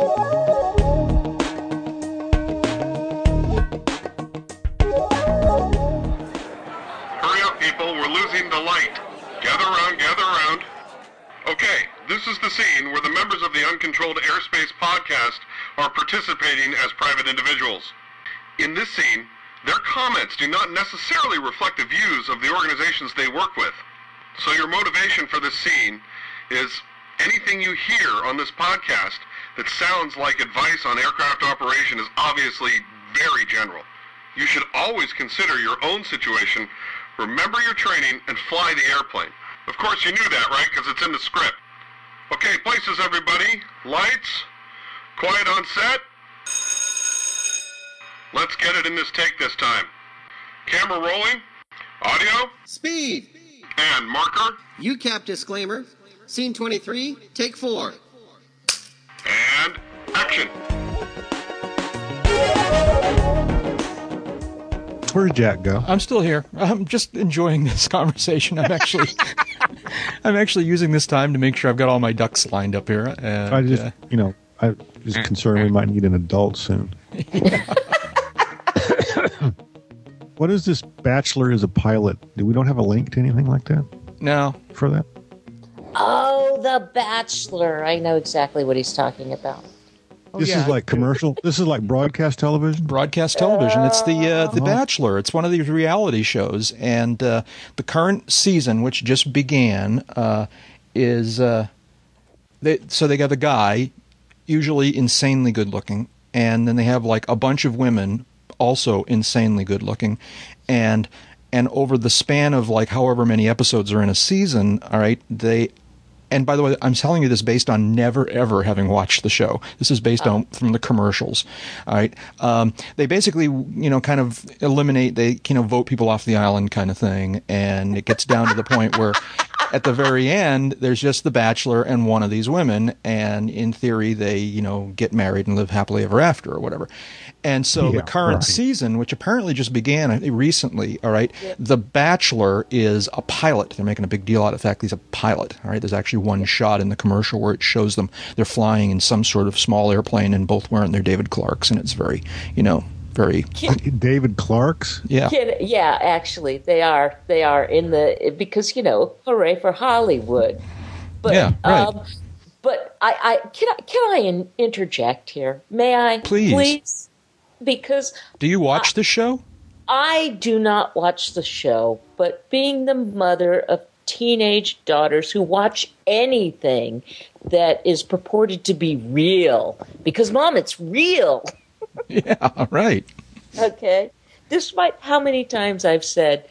Hurry up, people. We're losing the light. Gather around, gather around. Okay, this is the scene where the members of the Uncontrolled Airspace podcast are participating as private individuals. In this scene, their comments do not necessarily reflect the views of the organizations they work with. So your motivation for this scene is anything you hear on this podcast that sounds like advice on aircraft operation is obviously very general. You should always consider your own situation, remember your training, and fly the airplane. Of course, you knew that, right? Because it's in the script. Okay, places, everybody. Lights. Quiet on set. Let's get it in this take this time. Camera rolling. Audio. Speed. And marker. UCAP disclaimer. Scene 23, take 4. And action. Where'd Jack go? I'm still here. I'm just enjoying this conversation. I'm actually, I'm actually using this time to make sure I've got all my ducks lined up here. And, I just, uh, you know, I was concerned we might need an adult soon. what is this Bachelor as a pilot? Do we don't have a link to anything like that no, for that? Oh, The Bachelor. I know exactly what he's talking about. this yeah, is like commercial. This is like broadcast television. broadcast television. It's the uh, the Bachelor. It's one of these reality shows, and uh, the current season, which just began, uh, is uh, they, so they got a guy, usually insanely good looking, and then they have like a bunch of women, also insanely good looking, and and over the span of like however many episodes are in a season, all right, they and by the way, I'm telling you this based on never ever having watched the show. This is based on from the commercials. All right, um, they basically you know kind of eliminate they you know vote people off the island kind of thing, and it gets down to the point where at the very end there's just the bachelor and one of these women, and in theory they you know get married and live happily ever after or whatever. And so Yeah, the current right. season, which apparently just began recently, all right, The Bachelor is a pilot. They're making a big deal out of the fact he's a pilot. All right, there's actually one shot in the commercial where it shows them they're flying in some sort of small airplane and both wearing their David Clarks, and it's very, you know, very David Clark's. yeah. Kid, yeah, actually, they are. They are in the because you know, hooray for Hollywood. But Yeah, right. um, but I, I can I can I in, interject here? May I? Please. please, because Do you watch the show? I do not watch the show, but being the mother of teenage daughters who watch anything that is purported to be real, because mom, it's real. Yeah, right. Okay. Despite how many times I've said,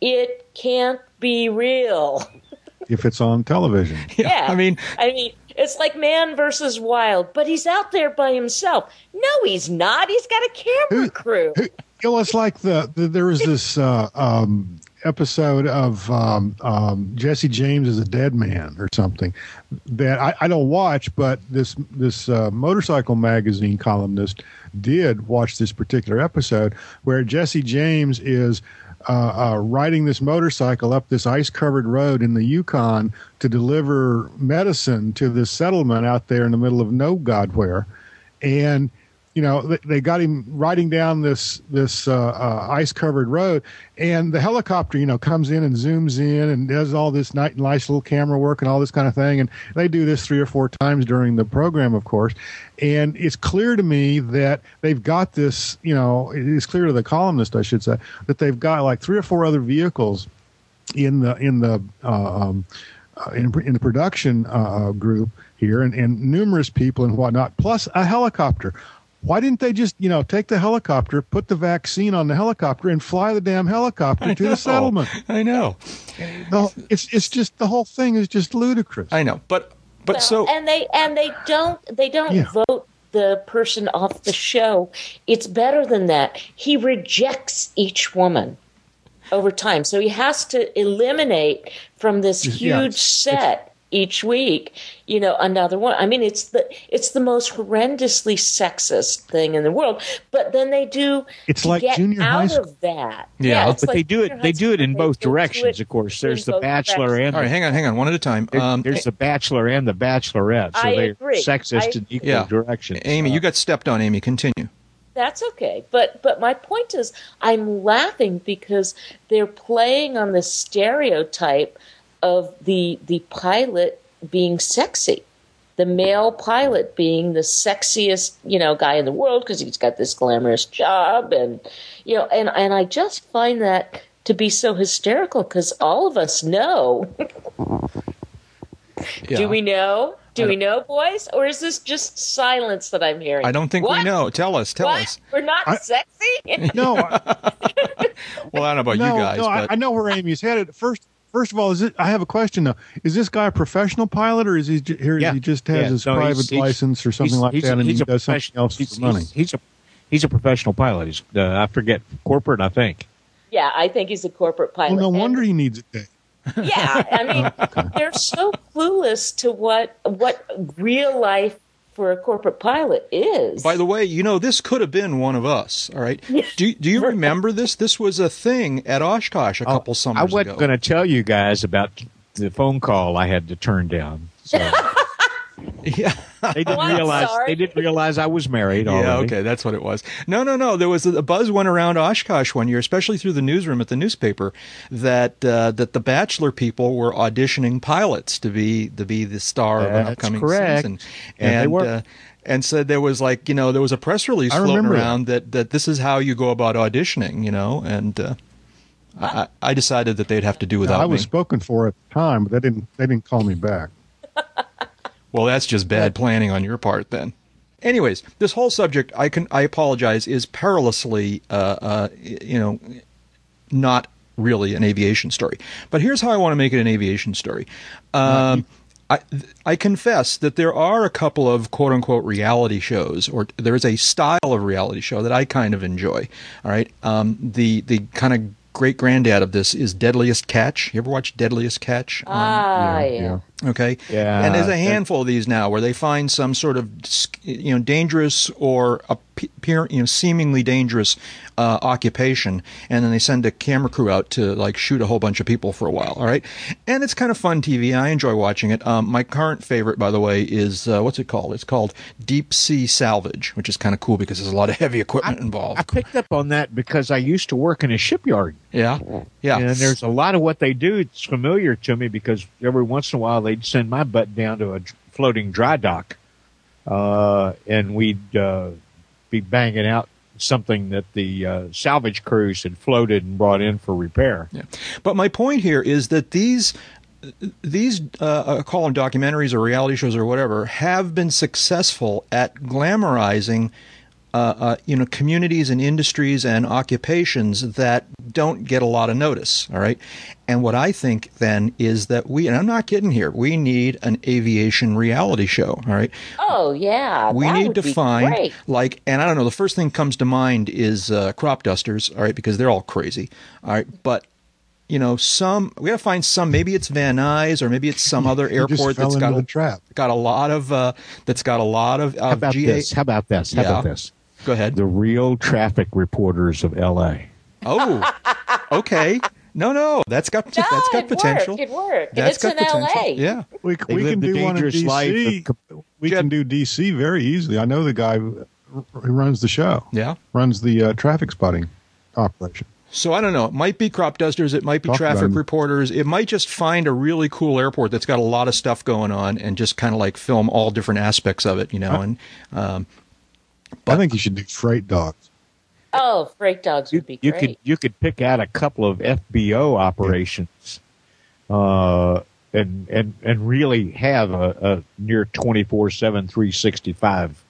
it can't be real. If it's on television, Yeah, Yeah. I mean, I mean, it's like man versus wild, but he's out there by himself. No, he's not. He's got a camera crew. you know, it's like the, the there was this uh, um, episode of um, um, Jesse James is a dead man or something that I, I don't watch, but this this uh, motorcycle magazine columnist did watch this particular episode where Jesse James is. Uh, uh, riding this motorcycle up this ice covered road in the Yukon to deliver medicine to this settlement out there in the middle of no God where. And you know they, got him riding down this this uh, uh, ice covered road and the helicopter you know comes in and zooms in and does all this nice, nice little camera work and all this kind of thing. And they do this three or four times during the program of course. And it's clear to me that they've got this you know it's clear to the columnist i should say that they've got like three or four other vehicles in the in the uh, um, uh, in, in the production uh, group here and, and numerous people and whatnot plus a helicopter why didn't they just you know take the helicopter put the vaccine on the helicopter and fly the damn helicopter I to know. the settlement I know, no, it's it's just the whole thing is just ludicrous I know, but but Well, so and they and they don't they don't Yeah. vote the person off the show. It's better than that. He rejects each woman over time, so he has to eliminate from this Yeah, huge it's- set each week, you know, another one. I mean, it's the it's the most horrendously sexist thing in the world. But then they do It's to like get junior out high school. of that. Yeah, it's but they do it. They do it in both directions, of course. There's the Bachelor directions. and All right, hang on, hang on, one at a time. there- Um, there's the Bachelor and the Bachelorette. So I they're agree. sexist I- in equal Yeah. directions. Amy, Uh, you got stepped on. Amy, continue. That's okay. But but my point is I'm laughing because they're playing on the stereotype of the the pilot being sexy. The male pilot being the sexiest, you know, guy in the world because he's got this glamorous job and you know and and I just find that to be so hysterical because all of us know. Yeah. Do we know? Do we know, boys? Or is this just silence that I'm hearing? I don't think we know. Tell us. Tell what? us. We're not I- sexy? No, I, Well, I don't know about no, you guys, no. I, but I know where Amy's headed. First, first of all, is it? I have a question though. Is this guy a professional pilot, or is he j- here? Yeah. He just has Yeah. his No, private he's- license or something like he's- that, and he does something else he's, for money. He's, he's a he's a professional pilot. He's uh, I forget corporate. I think. Yeah, I think he's a corporate pilot. well, no And- wonder he needs a day. Yeah, I mean, they're so clueless to what what real life for a corporate pilot is. By the way, you know this could have been one of us. All right. Do Do you remember this? This was a thing at Oshkosh a oh, couple summers Oh, I wasn't going to tell you guys about the phone call I had to turn down. So Yeah. They didn't realize sorry. they didn't realize I was married. Yeah, okay, that's what it was. No, no, no. There was a, a buzz went around Oshkosh one year, especially through the newsroom at the newspaper, that uh, that the Bachelor people were auditioning pilots to be to be the star of an That's upcoming correct. season, And they were. uh, and said there was like you know there was a press release I floating remember that. around that. that this is how you go about auditioning, you know, and. Uh, I, I decided that they'd have to do without me. I was me. spoken for at the time, but they didn't. They didn't call me back. Well, that's just bad planning on your part, then. Anyways, this whole subject, I can, I apologize, is perilously, uh, uh, you know, not really an aviation story. But here's how I want to make it an aviation story. Um, I, I confess that there are a couple of quote unquote reality shows, or there is a style of reality show that I kind of enjoy. All right, um, the the kind of great granddad of this is Deadliest Catch. You ever watch Deadliest Catch? on- ah, yeah, yeah. yeah. Okay. Yeah, And there's a handful of these now where they find some sort of you know dangerous or appear, you know seemingly dangerous uh, occupation, and then they send a camera crew out to like shoot a whole bunch of people for a while. All right. And it's kind of fun TV. I enjoy watching it. Um, my current favorite, by the way, is uh, what's it called? It's called Deep Sea Salvage, which is kind of cool because there's a lot of heavy equipment I involved. I picked up on that because I used to work in a shipyard. yeah. Yeah. And there's a lot of what they do. It's familiar to me because every once in a while they'd send my butt down to a floating dry dock, uh, and we'd uh, be banging out something that the uh, salvage crews had floated and brought in for repair. Yeah. But my point here is that these these uh, uh, call them documentaries or reality shows or whatever have been successful at glamorizing uh, uh, you know communities and industries and occupations that don't get a lot of notice all right and what i think then is that we and i'm not kidding here we need an aviation reality show all right Oh, yeah. we that need would to find great. like and i don't know the first thing comes to mind is uh, crop dusters all right because they're all crazy all right but you know some we got to find some maybe it's van nuys or maybe it's some other airport that's got a, trap. got a lot of uh, that's got a lot of, How about GA this? How about this? How Yeah. about this? Go ahead The real traffic reporters of L.A. oh okay no no that's got No, that's got it'd potential Work. It'd work. And That's it's got in potential. LA. yeah We, we can do one in dangerous life of DC. com- We can do DC very easily. I know the guy who who runs the show. yeah Runs the uh, traffic spotting operation. So I don't know. It might be crop dusters. It might be Talk about traffic 'em. reporters. It might just find a really cool airport that's got a lot of stuff going on and just kind of like film all different aspects of it, you know. And um, I think you should do freight dogs. Oh, freight dogs you, would be you great. could you could pick out a couple of FBO operations, uh, and and and really have a, a near 24/7 365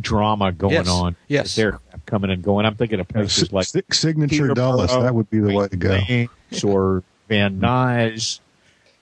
drama going Yes. on. Yes. they're coming and going. I'm thinking of places like Si- signature Dulles. Teterboro, That would be the way to go. Or Van Nuys.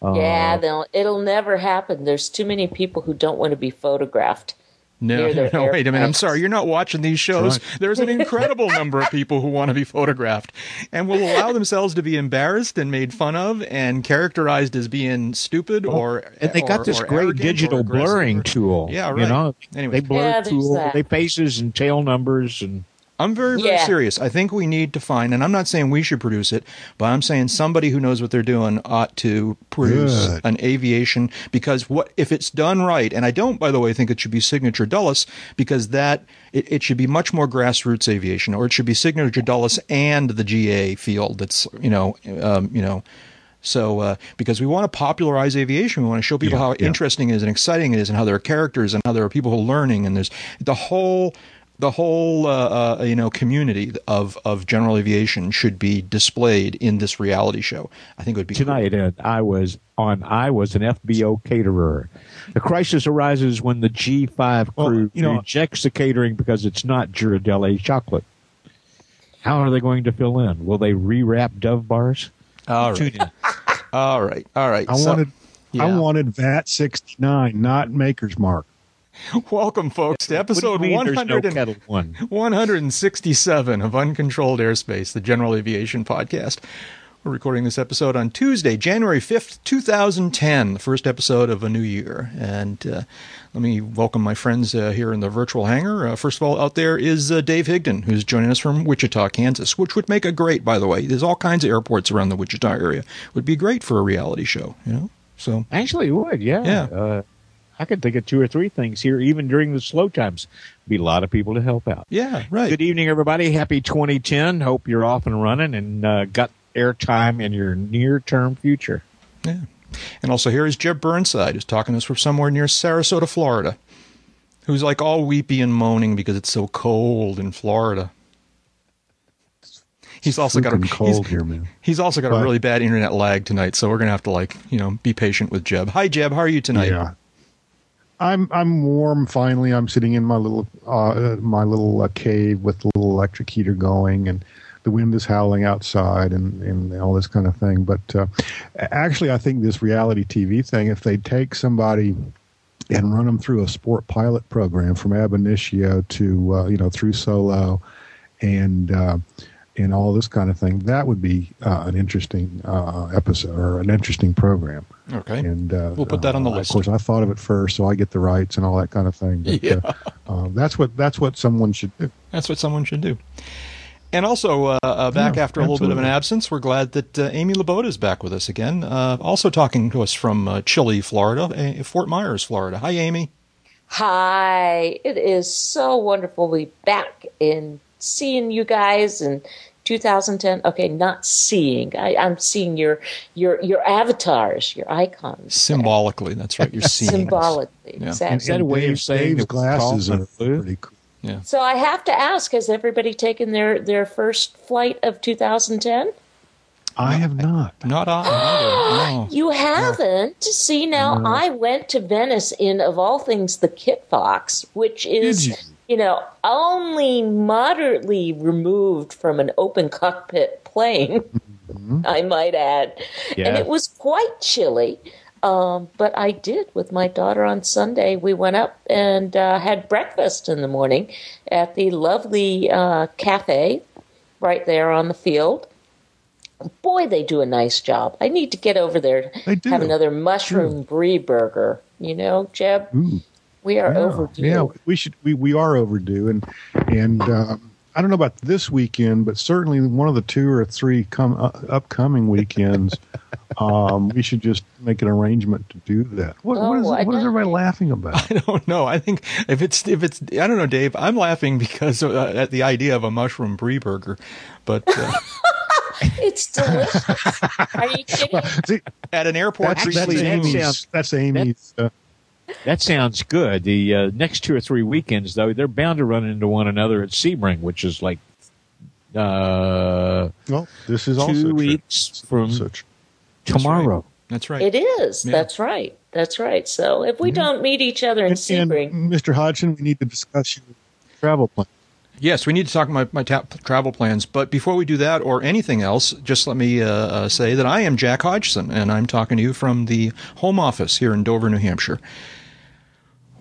Uh, yeah, they'll, it'll never happen. There's too many people who don't want to be photographed. No, near their no, wait a minute. I'm sorry. You're not watching these shows. There's an incredible number of people who want to be photographed and will allow themselves to be embarrassed and made fun of and characterized as being stupid or and they got or- this or great digital blurring tool. Yeah, You know, Anyway. they blur Yeah, tool, that. they faces and tail numbers and I'm very, very Yeah. serious. I think we need to find, and I'm not saying we should produce it, but I'm saying somebody who knows what they're doing ought to produce Good. an aviation because what if it's done right? And I don't, by the way, think it should be Signature Dulles because that it, it should be much more grassroots aviation, or it should be Signature Dulles and the GA field. That's you know, um, you know. So, uh, because we want to popularize aviation, we want to show people Yeah, how yeah. interesting it is and exciting it is, and how there are characters and how there are people who are learning, and there's the whole the whole uh, uh, you know community of of general aviation should be displayed in this reality show. I think it would be tonight uh, I was on I was an FBO caterer. The crisis arises when the G5 Well, crew you know- rejects the catering because it's not Ghirardelli chocolate. How are they going to fill in? Will they rewrap Dove bars? All right. all right. All right. I So- wanted I wanted VAT sixty nine, not Maker's Mark. welcome, folks, to episode mean, 100 no and, one. 167 of Uncontrolled Airspace, the General Aviation Podcast. We're recording this episode on Tuesday, January 5th, 2010, the first episode of a new year. And uh, let me welcome my friends uh, here in the virtual hangar. Uh, first of all, out there is uh, Dave Higdon, who's joining us from Wichita, Kansas, which would make a great, by the way. There's all kinds of airports around the Wichita area. Would be great for a reality show, you know? So, Actually, it would yeah. Yeah. I could think of two or three things here, even during the slow times. Be a lot of people to help out. yeah, right. Good evening, everybody. Happy 2010. Hope you're off and running and uh, got airtime in your near-term future. Yeah. And also here is Jeb Burnside, who's talking to us from somewhere near Sarasota, Florida, who's like all weepy and moaning because it's so cold in Florida. He's also got a cold he's, here, man. He's also got a really bad internet lag tonight, so we're gonna have to like you know be patient with Jeb. Hi Jeb, how are you tonight? Yeah. I'm I'm warm finally. I'm sitting in my little uh, my little uh, cave with the little electric heater going, and the wind is howling outside, and, and all this kind of thing. But uh, actually, I think this reality TV thing, if they take somebody and run them through a sport pilot program from ab initio to uh, you know through solo, and uh, and all this kind of thing, that would be uh, an interesting episode or an interesting program. Okay. And uh, We'll put that on the uh, list. Of course, I thought of it first, so I get the rights and all that kind of thing. But, Yeah. uh, uh, that's what that's what someone should do. That's what someone should do. And also, uh, uh, back Yeah, after a little bit of an absence, we're glad that uh, Amy Laboda is back with us again. Uh, also talking to us from uh, Chile, Florida, uh, Fort Myers, Florida. Hi, Amy. Hi, it is so wonderful to be back in seeing you guys in 2010. Okay, not seeing. I, I'm seeing your your your avatars, your icons. Symbolically, that's right. You're seeing. Symbolically, Yeah. exactly. Is that a way of saying Dave's glasses are pretty cool. Yeah. So I have to ask: Has everybody taken their their first flight of 2010? I have not. Not I. No. You haven't. See now, I went to Venice in of all things the Kit Fox, which is you? know only moderately removed from an open cockpit plane. I might add, and it was quite chilly. Um, but I did with my daughter on Sunday. We went up and uh, had breakfast in the morning at the lovely uh, cafe right there on the field. Boy, they do a nice job. I need to get over there have another mushroom brie burger. You know, Jeb, Ooh, we are yeah, overdue. Yeah, we should. We, we are overdue, and and um, I don't know about this weekend, but certainly one of the two or three come uh, upcoming weekends. um, we should just make an arrangement to do that. What, what is Oh, I what is don't- everybody laughing about? I don't know. I think if it's if it's I don't know, Dave. I'm laughing because uh, at the idea of a mushroom brie burger, but uh, It's delicious. are you kidding? See, at an airport, that's, Actually, that's that Amy's. that's Amy's. Uh, That sounds good. The uh, next two or three weekends, though, they're bound to run into one another at Sebring, which is like uh, well, this is also two true. weeks from So true. tomorrow. that's right. It is. Yeah. That's right. That's right. So if we don't meet each other in And, and Sebring, Mr. Hodgson, we need to discuss your travel plan. Yes, we need to talk about my ta- travel plans. But before we do that or anything else, just let me uh, uh, say that I am Jack Hodgson, and I'm talking to you from the home office here in Dover, New Hampshire,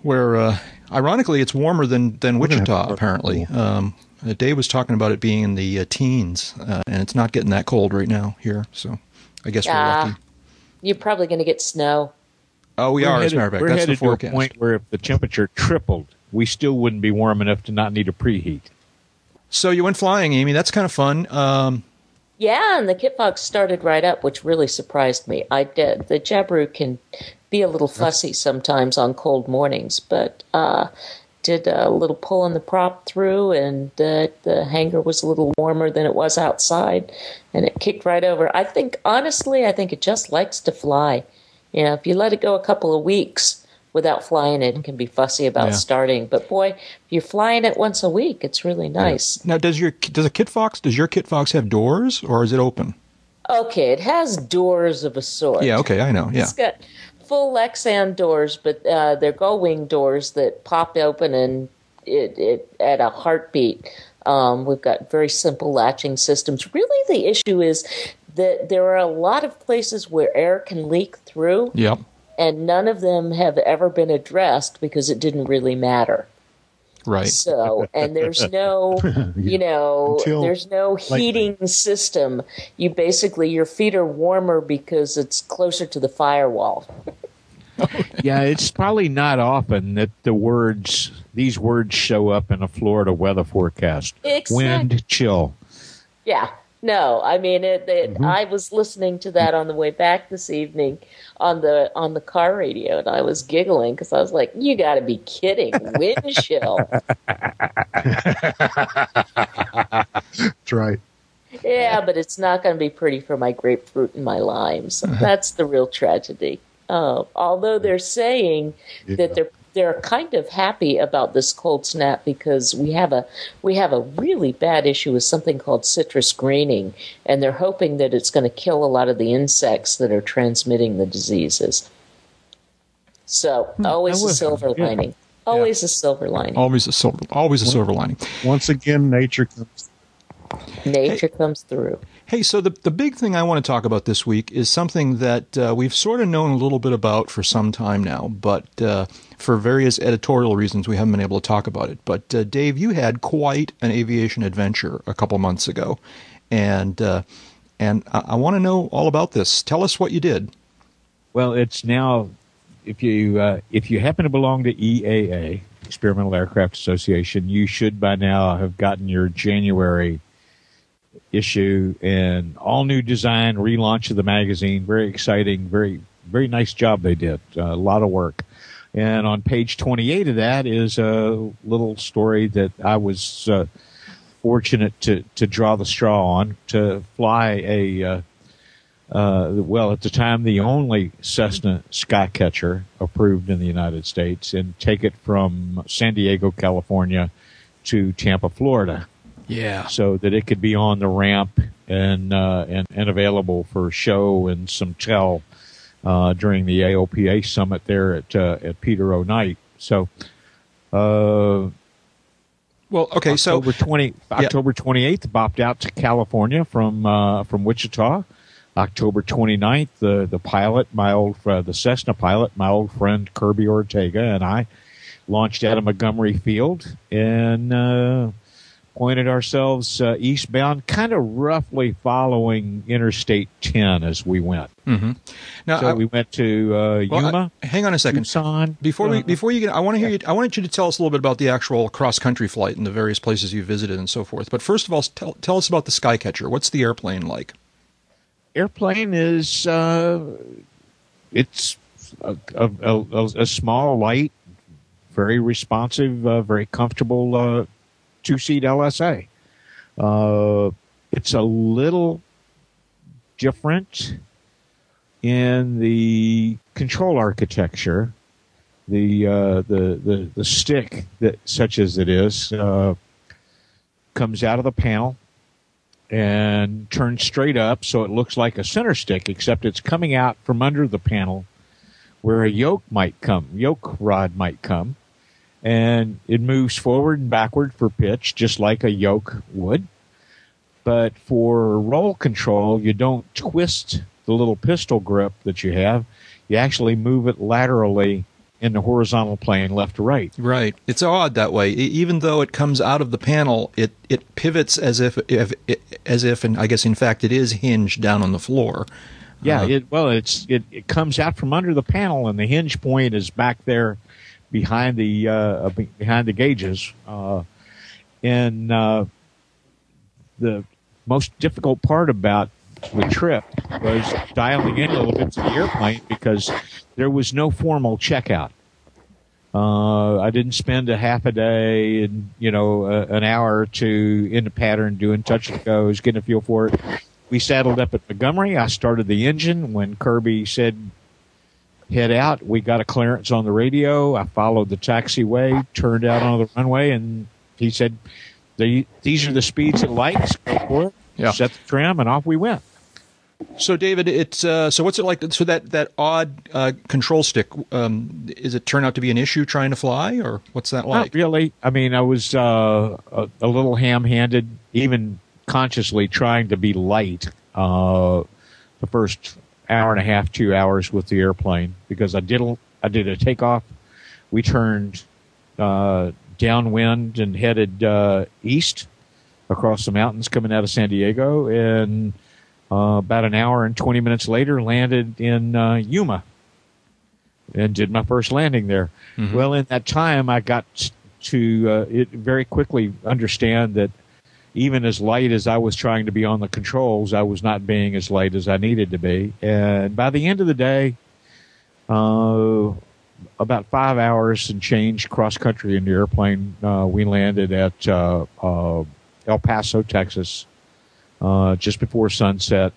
where uh, Ironically, it's warmer than than We're gonna have Wichita. Apparently, um, uh, Dave was talking about it being in the uh, teens, uh, and it's not getting that cold right now here. So, I guess we're lucky. You're probably going to get snow. Oh, we We're are. As a matter of fact, we're that's the headed to a forecast. point where if the temperature tripled, we still wouldn't be warm enough to not need a preheat. So you went flying, Amy. That's kind of fun. Um, Yeah, and the Kit Fox started right up, which really surprised me. I did. The Jabiru can be a little fussy sometimes on cold mornings, but uh, did a little pulling the prop through, and uh, the hangar was a little warmer than it was outside, and it kicked right over. I think, honestly, I think it just likes to fly. You know, if you let it go a couple of weeks without flying it, it can be fussy about Yeah. starting. But boy, if you're flying it once a week, it's really nice. now, does your does a Kit Fox does your Kit Fox have doors or is it open? Okay, it has doors of a sort. Yeah. Okay, I know. Yeah. It's got full Lexan doors, but uh, they're gull wing doors that pop open and it, it at a heartbeat. Um, we've got very simple latching systems. Really, the issue is that there are a lot of places where air can leak through, Yep. And none of them have ever been addressed because it didn't really matter. Right. So, and there's no, you know, Until- there's no heating system. You basically, your feet are warmer because it's closer to the firewall. yeah, it's probably not often that the words these words show up in a Florida weather forecast. Exact- Wind chill. Yeah. No, I mean it, it I was listening to that on the way back this evening on the on the car radio, and I was giggling because I was like, "You got to be kidding! Wind chill." That's right. Yeah, but it's not going to be pretty for my grapefruit and my limes. That's the real tragedy. Uh, although they're saying that they're they're kind of happy about this cold snap because we have a we have a really bad issue with something called citrus greening, and they're hoping that it's going to kill a lot of the insects that are transmitting the diseases. So always a silver yeah. lining. Always a silver lining. Always a silver. Always a silver lining. Once again, nature comes. Nature comes through. Hey, so the the big thing I want to talk about this week is something that uh, we've sort of known a little bit about for some time now, but uh, for various editorial reasons, we haven't been able to talk about it. But uh, Dave, you had quite an aviation adventure a couple months ago, and uh, and I, I want to know all about this. Tell us what you did. Well, it's now if you uh, if you happen to belong to EAA, Experimental Aircraft Association, you should by now have gotten your January issue and all new design relaunch of the magazine. Very exciting, very very nice job they did. Uh, a lot of work. And on page 28 of that is a little story that I was uh, fortunate to to draw the straw on to fly a uh, uh, well, at the time, the only Cessna Skycatcher approved in the United States, and take it from San Diego, California, to Tampa, Florida, Yeah. so that it could be on the ramp and uh, and, and available for show and some tell uh, during the AOPA summit there at uh, at Peter O. Knight. So. Uh, Well, okay, so October twenty October twenty eighth bopped out to California from uh, from Wichita. October 29th, the the pilot, my old uh, the Cessna pilot, my old friend Kirby Ortega, and I launched out of Montgomery Field and uh, pointed ourselves uh, eastbound, kind of roughly following Interstate 10 as we went. now So I- we went to uh, well, Yuma, I- hang on a second. Tucson. Before we uh, before you get, I want to hear you. I wanted you to tell us a little bit about the actual cross country flight and the various places you visited and so forth. But first of all, tell, tell us about the Skycatcher. What's the airplane like? airplane is uh, it's a, a, a, a small, light, very responsive, uh, very comfortable uh, two seat LSA. Uh, it's a little different in the control architecture. The uh, the the the stick that such as it is uh, comes out of the panel and turns straight up so it looks like a center stick, except it's coming out from under the panel where a yoke might come, yoke rod might come, and it moves forward and backward for pitch just like a yoke would. But for roll control, you don't twist the little pistol grip that you have. You actually move it laterally in the horizontal plane, left to right. Right. It's odd that way. Even though it comes out of the panel, it, it pivots as if, if as if, and I guess in fact it is hinged down on the floor. Yeah, Uh, it, well, it's it, it comes out from under the panel, and the hinge point is back there behind the uh, behind the gauges. Uh, and uh, the most difficult part about the trip was dialing in a little bit to the airplane because there was no formal checkout. Uh, I didn't spend a half a day and you know uh, an hour or two in the pattern doing touch and goes, getting a feel for it. We saddled up at Montgomery. I started the engine when Kirby said head out. We got a clearance on the radio. I followed the taxiway, turned out on the runway, and he said, "The- "These are the speeds it lights. Go for it." Yeah. Set the trim, and off we went. So, David, it's uh, so what's it like? So that that odd uh, control stick um, is it turn out to be an issue trying to fly, or what's that like? Not really. I mean, I was uh, a, a little ham-handed, even consciously trying to be light uh, the first hour and a half, two hours with the airplane because I did a, I did a takeoff. We turned uh, downwind and headed uh, east across the mountains coming out of San Diego, and uh, about an hour and 20 minutes later landed in uh, Yuma and did my first landing there. Well, in that time, I got to uh, it very quickly understand that even as light as I was trying to be on the controls, I was not being as light as I needed to be. And by the end of the day, uh, about five hours and change cross country in the airplane, uh, we landed at uh, uh, El Paso, Texas, uh, just before sunset,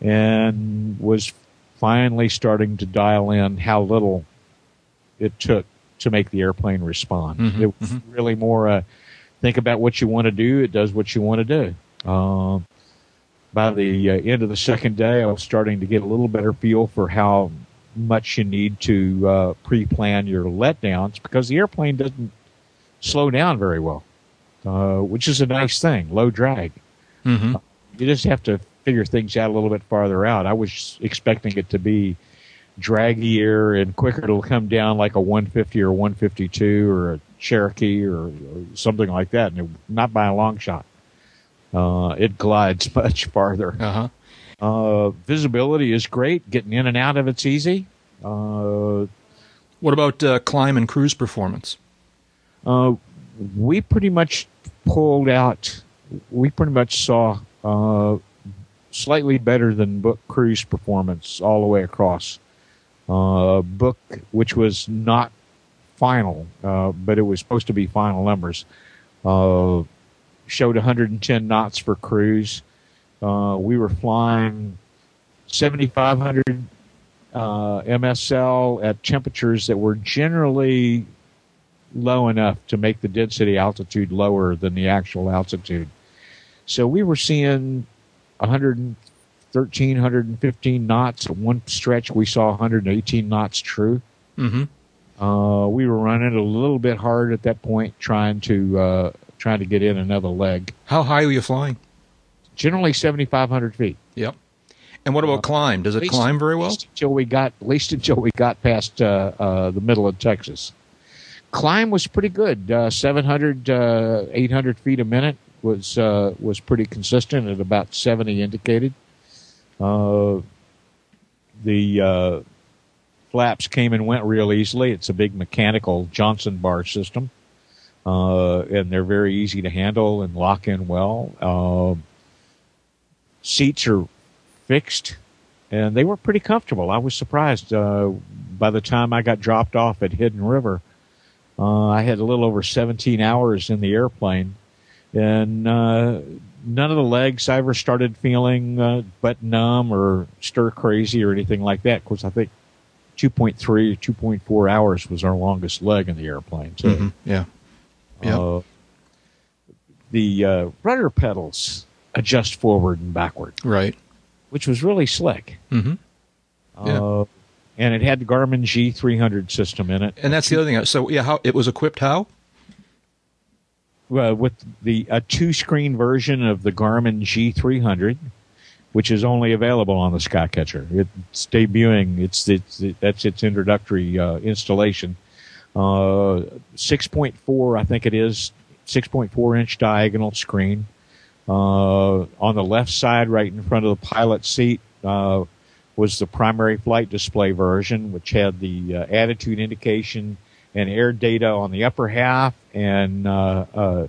and was finally starting to dial in how little it took to make the airplane respond. Mhm, It was really more uh, think about what you want to do. It does what you want to do. Um, by the uh, end of the second day, I was starting to get a little better feel for how much you need to uh, pre-plan your letdowns because the airplane doesn't slow down very well, uh, which is a nice thing. Low drag. hmm You just have to figure things out a little bit farther out. I was expecting it to be draggier and quicker to come down like a 150 or 152 or a Cherokee or, or something like that, and it, not by a long shot. Uh, it glides much farther. Uh huh. Uh, visibility is great. Getting in and out of it's easy. Uh, What about uh, climb and cruise performance? uh, we pretty much pulled out. We pretty much saw uh, slightly better than book cruise performance all the way across. Uh, book, which was not final, uh, but it was supposed to be final numbers, uh, showed 110 knots for cruise. Uh, we were flying 7,500 uh, MSL at temperatures that were generally low enough to make the density altitude lower than the actual altitude. So we were seeing 113, 115 knots. At one stretch, we saw 118 knots true. Mm-hmm. Uh, we were running a little bit hard at that point, trying to uh, trying to get in another leg. How high are you flying? Generally, 7,500 feet. Yep. And what about climb? Does it least- climb very well? until we got at least until we got past uh, uh, the middle of Texas. Climb was pretty good. Uh, 700, uh, 800 feet a minute was uh, was pretty consistent at about 70 indicated. Uh, the uh, flaps came and went real easily. It's a big mechanical Johnson bar system, uh, and they're very easy to handle and lock in well. Uh, seats are fixed and they were pretty comfortable. I was surprised uh, by the time I got dropped off at Hidden River. Uh, I had a little over 17 hours in the airplane, and uh, none of the legs I ever started feeling uh, butt numb or stir crazy or anything like that. Of course, I think 2.3 or 2.4 hours was our longest leg in the airplane. So, Mhm. Yeah. Yeah. uh, the uh, rudder pedals adjust forward and backward, Right. which was really slick. hmm Yeah. Uh, and it had the Garmin G300 system in it. And that's the other thing. So yeah, how it was equipped? How? uh, with the a two screen version of the Garmin G300 which is only available on the Skycatcher. It's debuting. It's, it's it, that's its introductory uh, installation. Uh, 6.4, I think it is, 6.4 inch diagonal screen. Uh, on the left side, right in front of the pilot seat, uh, was the primary flight display version, which had the uh, attitude indication and air data on the upper half and uh, uh,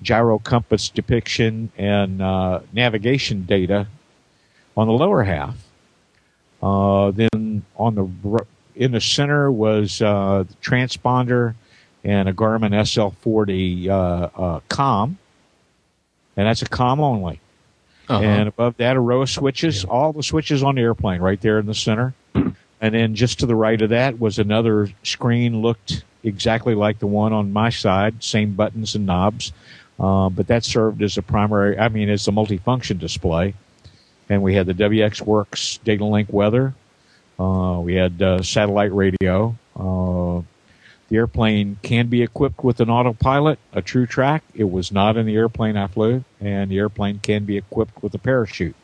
gyro compass depiction and uh, navigation data on the lower half. Uh, then on the in the center was uh, the transponder and a Garmin SL40 uh, com, and that's a com only. Uh-huh. And above that, a row of switches, yeah. all the switches on the airplane right there in the center. and then just to the right of that was another screen, looked exactly like the one on my side, same buttons and knobs. Uh, but that served as a primary, I mean, as a multifunction display. And we had the WX Works Data Link weather. Uh, we had uh, satellite radio. Uh, the airplane can be equipped with an autopilot, a TruTrak. It was not in the airplane I flew, and the airplane can be equipped with a parachute,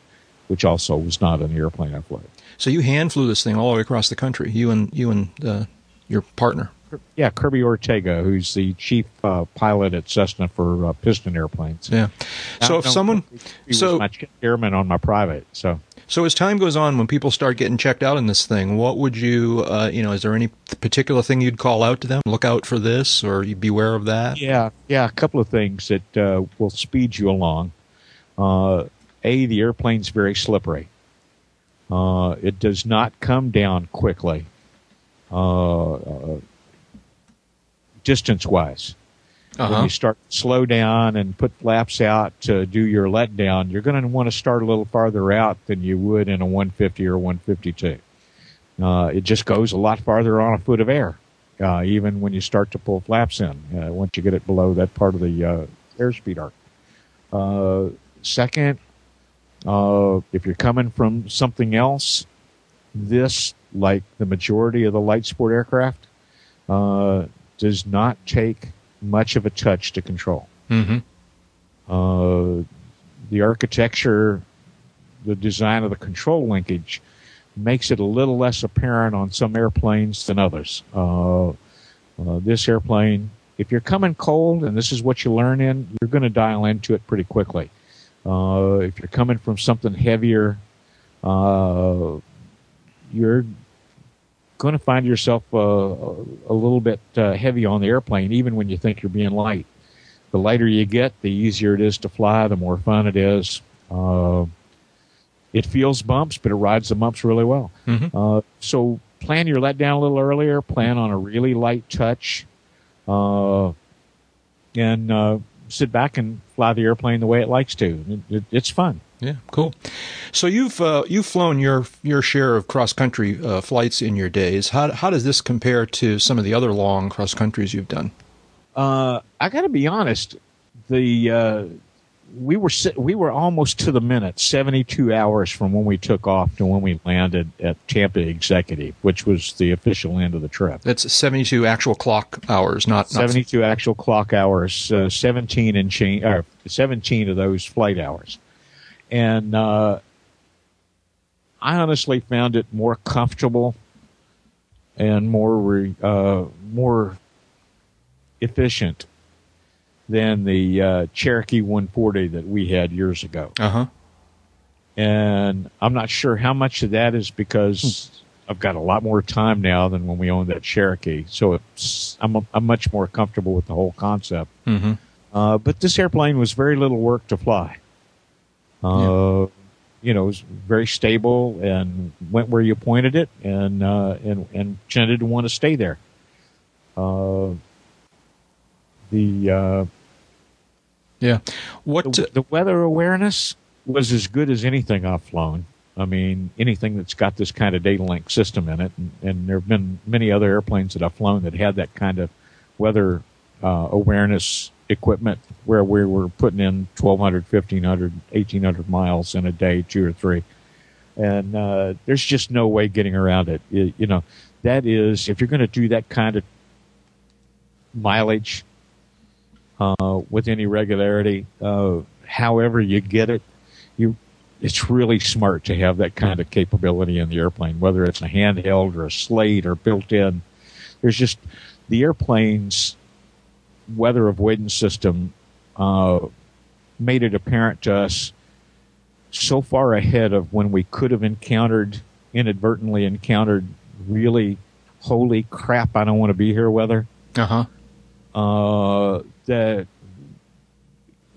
which also was not in the airplane I flew. So you hand flew this thing all the way across the country. You and you and uh, your partner. Yeah, Kirby Ortega, who's the chief uh, pilot at Cessna for uh, piston airplanes. Yeah. So if someone, so was my chairman on my private. So so as time goes on, when people start getting checked out in this thing, what would you, uh, you know, is there any particular thing you'd call out to them? Look out for this, or you beware of that. Yeah, yeah, a couple of things that uh, will speed you along. Uh, a, the airplane's very slippery. Uh, it does not come down quickly, uh, uh, distance-wise. Uh-huh. When you start to slow down and put flaps out to do your letdown, you're going to want to start a little farther out than you would in a 150 or 152. Uh, it just goes a lot farther on a foot of air, uh, even when you start to pull flaps in, uh, once you get it below that part of the uh, airspeed arc. Uh, second, uh, if you're coming from something else, this, like the majority of the light sport aircraft, does not take much of a touch to control. Mm-hmm. Uh, the architecture, the design of the control linkage makes it a little less apparent on some airplanes than others. Uh, uh, this airplane, if you're coming cold and this is what you learn in, you're going to dial into it pretty quickly. Uh, if you're coming from something heavier, uh, you're going to find yourself uh, a little bit uh, heavy on the airplane, even when you think you're being light. The lighter you get, the easier it is to fly, the more fun it is. Uh, it feels bumps, but it rides the bumps really well. Mm-hmm. Uh, so plan your letdown a little earlier. Plan on a really light touch, uh, and uh, sit back and fly the airplane the way it likes to. It, it, it's fun. Yeah, cool. So you've uh, you've flown your your share of cross country uh, flights in your days. How how does this compare to some of the other long cross countries you've done? Uh, I got to be honest. The uh, we were we were almost to the minute, seventy two hours from when we took off to when we landed at Tampa Executive, which was the official end of the trip. That's seventy two actual clock hours, not seventy two actual clock hours. Uh, seventeen and change, or seventeen of those flight hours and uh, I honestly found it more comfortable and more uh, more efficient than the uh, Cherokee 140 that we had years ago. Uh huh. And I'm not sure how much of that is because hmm. I've got a lot more time now than when we owned that Cherokee, so I'm a, I'm much more comfortable with the whole concept. Mm-hmm. Uh, but this airplane was very little work to fly. Uh, You know, it was very stable and went where you pointed it, and uh, and and tended to want to stay there. Uh, the uh, yeah, what the, the weather awareness was as good as anything I've flown. I mean, anything that's got this kind of data link system in it, and, and there have been many other airplanes that I've flown that had that kind of weather uh, awareness equipment where we were putting in 1200 1500 1800 miles in a day two or three and uh, there's just no way getting around it. it you know that is if you're going to do that kind of mileage uh, with any regularity uh, however you get it you it's really smart to have that kind of capability in the airplane, whether it's a handheld or a slate or built in. There's just the airplane's weather avoidance system uh, made it apparent to us so far ahead of when we could have encountered, inadvertently encountered, really holy crap, I don't want to be here weather. Uh-huh. Uh, that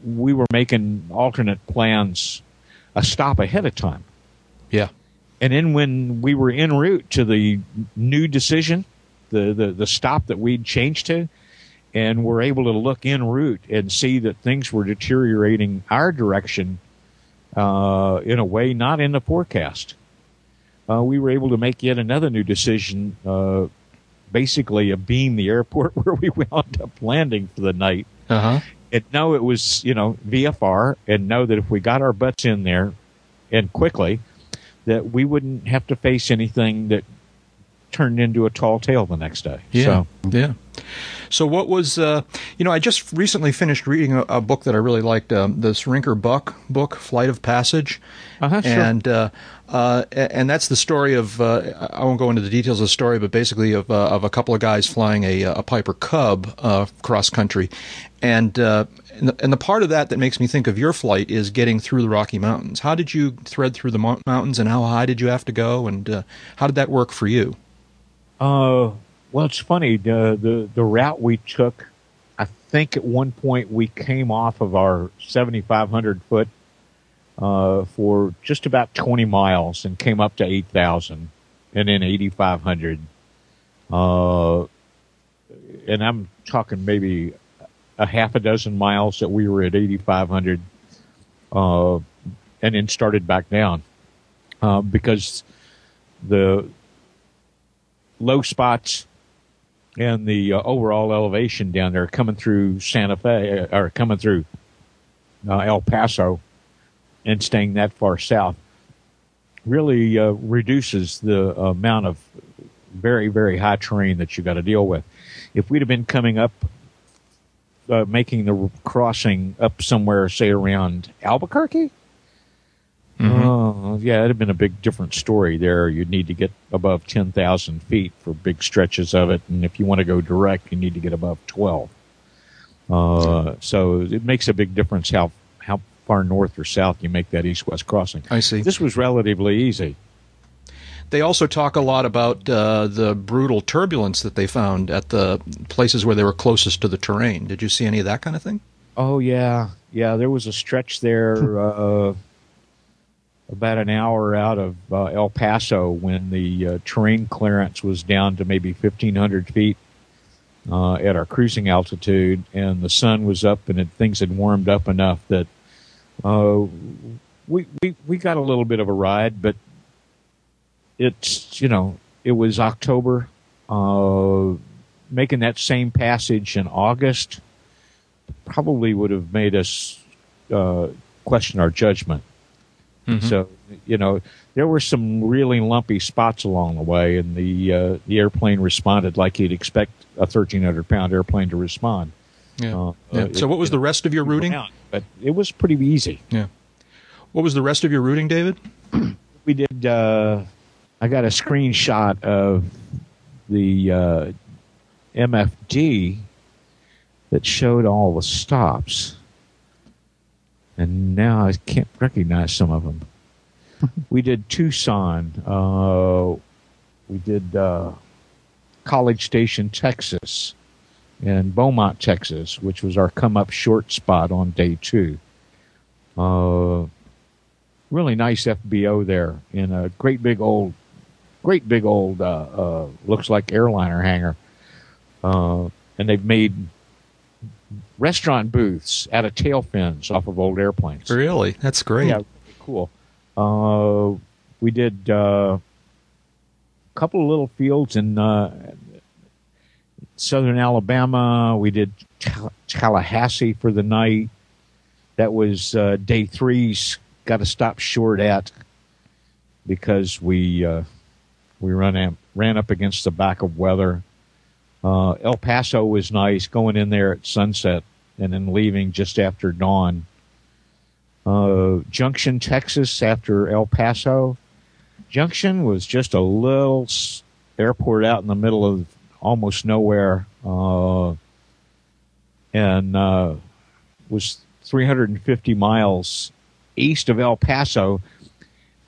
we were making alternate plans a stop ahead of time. Yeah. And then when we were en route to the new decision, the, the, the stop that we'd changed to, and we were able to look en route and see that things were deteriorating our direction uh, in a way not in the forecast. Uh, we were able to make yet another new decision, uh, basically a beam the airport where we wound up landing for the night. Uh-huh. And know it was, you know, VFR, and know that if we got our butts in there and quickly, that we wouldn't have to face anything that turned into a tall tale the next day. Yeah. So, Yeah. So what was uh, you know I just recently finished reading a, a book that I really liked um, the Rinker Buck book Flight of Passage, Uh-huh, sure. and uh, uh, and that's the story of uh, I won't go into the details of the story, but basically of uh, of a couple of guys flying a a Piper Cub uh, cross country, and. Uh, and the, and the part of that that makes me think of your flight is getting through the Rocky Mountains. How did you thread through the mo- mountains, and how high did you have to go, and uh, how did that work for you? Uh, well, it's funny. The, the the route we took, I think at one point we came off of our 7,500 foot uh, for just about 20 miles and came up to 8,000 and then 8,500. Uh, and I'm talking maybe a half a dozen miles that we were at 8,500 uh, and then started back down uh, because the low spots and the uh, overall elevation down there coming through Santa Fe uh, or coming through uh, El Paso and staying that far south really uh, reduces the amount of very very high terrain that you got to deal with. If we'd have been coming up, uh, making the crossing up somewhere, say around Albuquerque, Oh, yeah, it'd have been a big different story there. You'd need to get above 10,000 feet for big stretches of it. And if you want to go direct, you need to get above 12. Uh, so it makes a big difference how, how far north or south you make that east west crossing. I see. This was relatively easy. They also talk a lot about uh, the brutal turbulence that they found at the places where they were closest to the terrain. Did you see any of that kind of thing? Oh, yeah. Yeah, there was a stretch there uh, about an hour out of uh, El Paso when the uh, terrain clearance was down to maybe 1,500 feet uh, at our cruising altitude, and the sun was up and it, things had warmed up enough that uh, we, we, we got a little bit of a ride, but it's, you know, it was October. Uh, making that same passage in August probably would have made us uh, question our judgment. So, you know, there were some really lumpy spots along the way, and the uh, the airplane responded like you'd expect a 1,300 pound airplane to respond. Uh, Yeah. uh, so, what was the rest of your routing? around, But it was pretty easy. Yeah. What was the rest of your routing, David? we did. Uh, I got a screenshot of the uh, MFD that showed all the stops, and now I can't recognize some of them. we did Tucson. Uh, we did uh, College Station, Texas, and Beaumont, Texas, which was our come up short spot on day two. Uh, really nice FBO there in a great big old, great big old, uh, uh, looks like airliner hangar. Uh, and they've made restaurant booths out of tail fins off of old airplanes. Really? That's great. Yeah, cool. Uh, we did uh, a couple of little fields in uh, southern Alabama. We did Tal- Tallahassee for the night. That was uh, day three's. Got to stop short at because we uh, we run am- ran up against the back of weather. Uh, El Paso was nice, going in there at sunset and then leaving just after dawn. uh, Junction, Texas, after El Paso. Junction was just a little airport out in the middle of almost nowhere, uh, and uh, was 350 miles east of El Paso.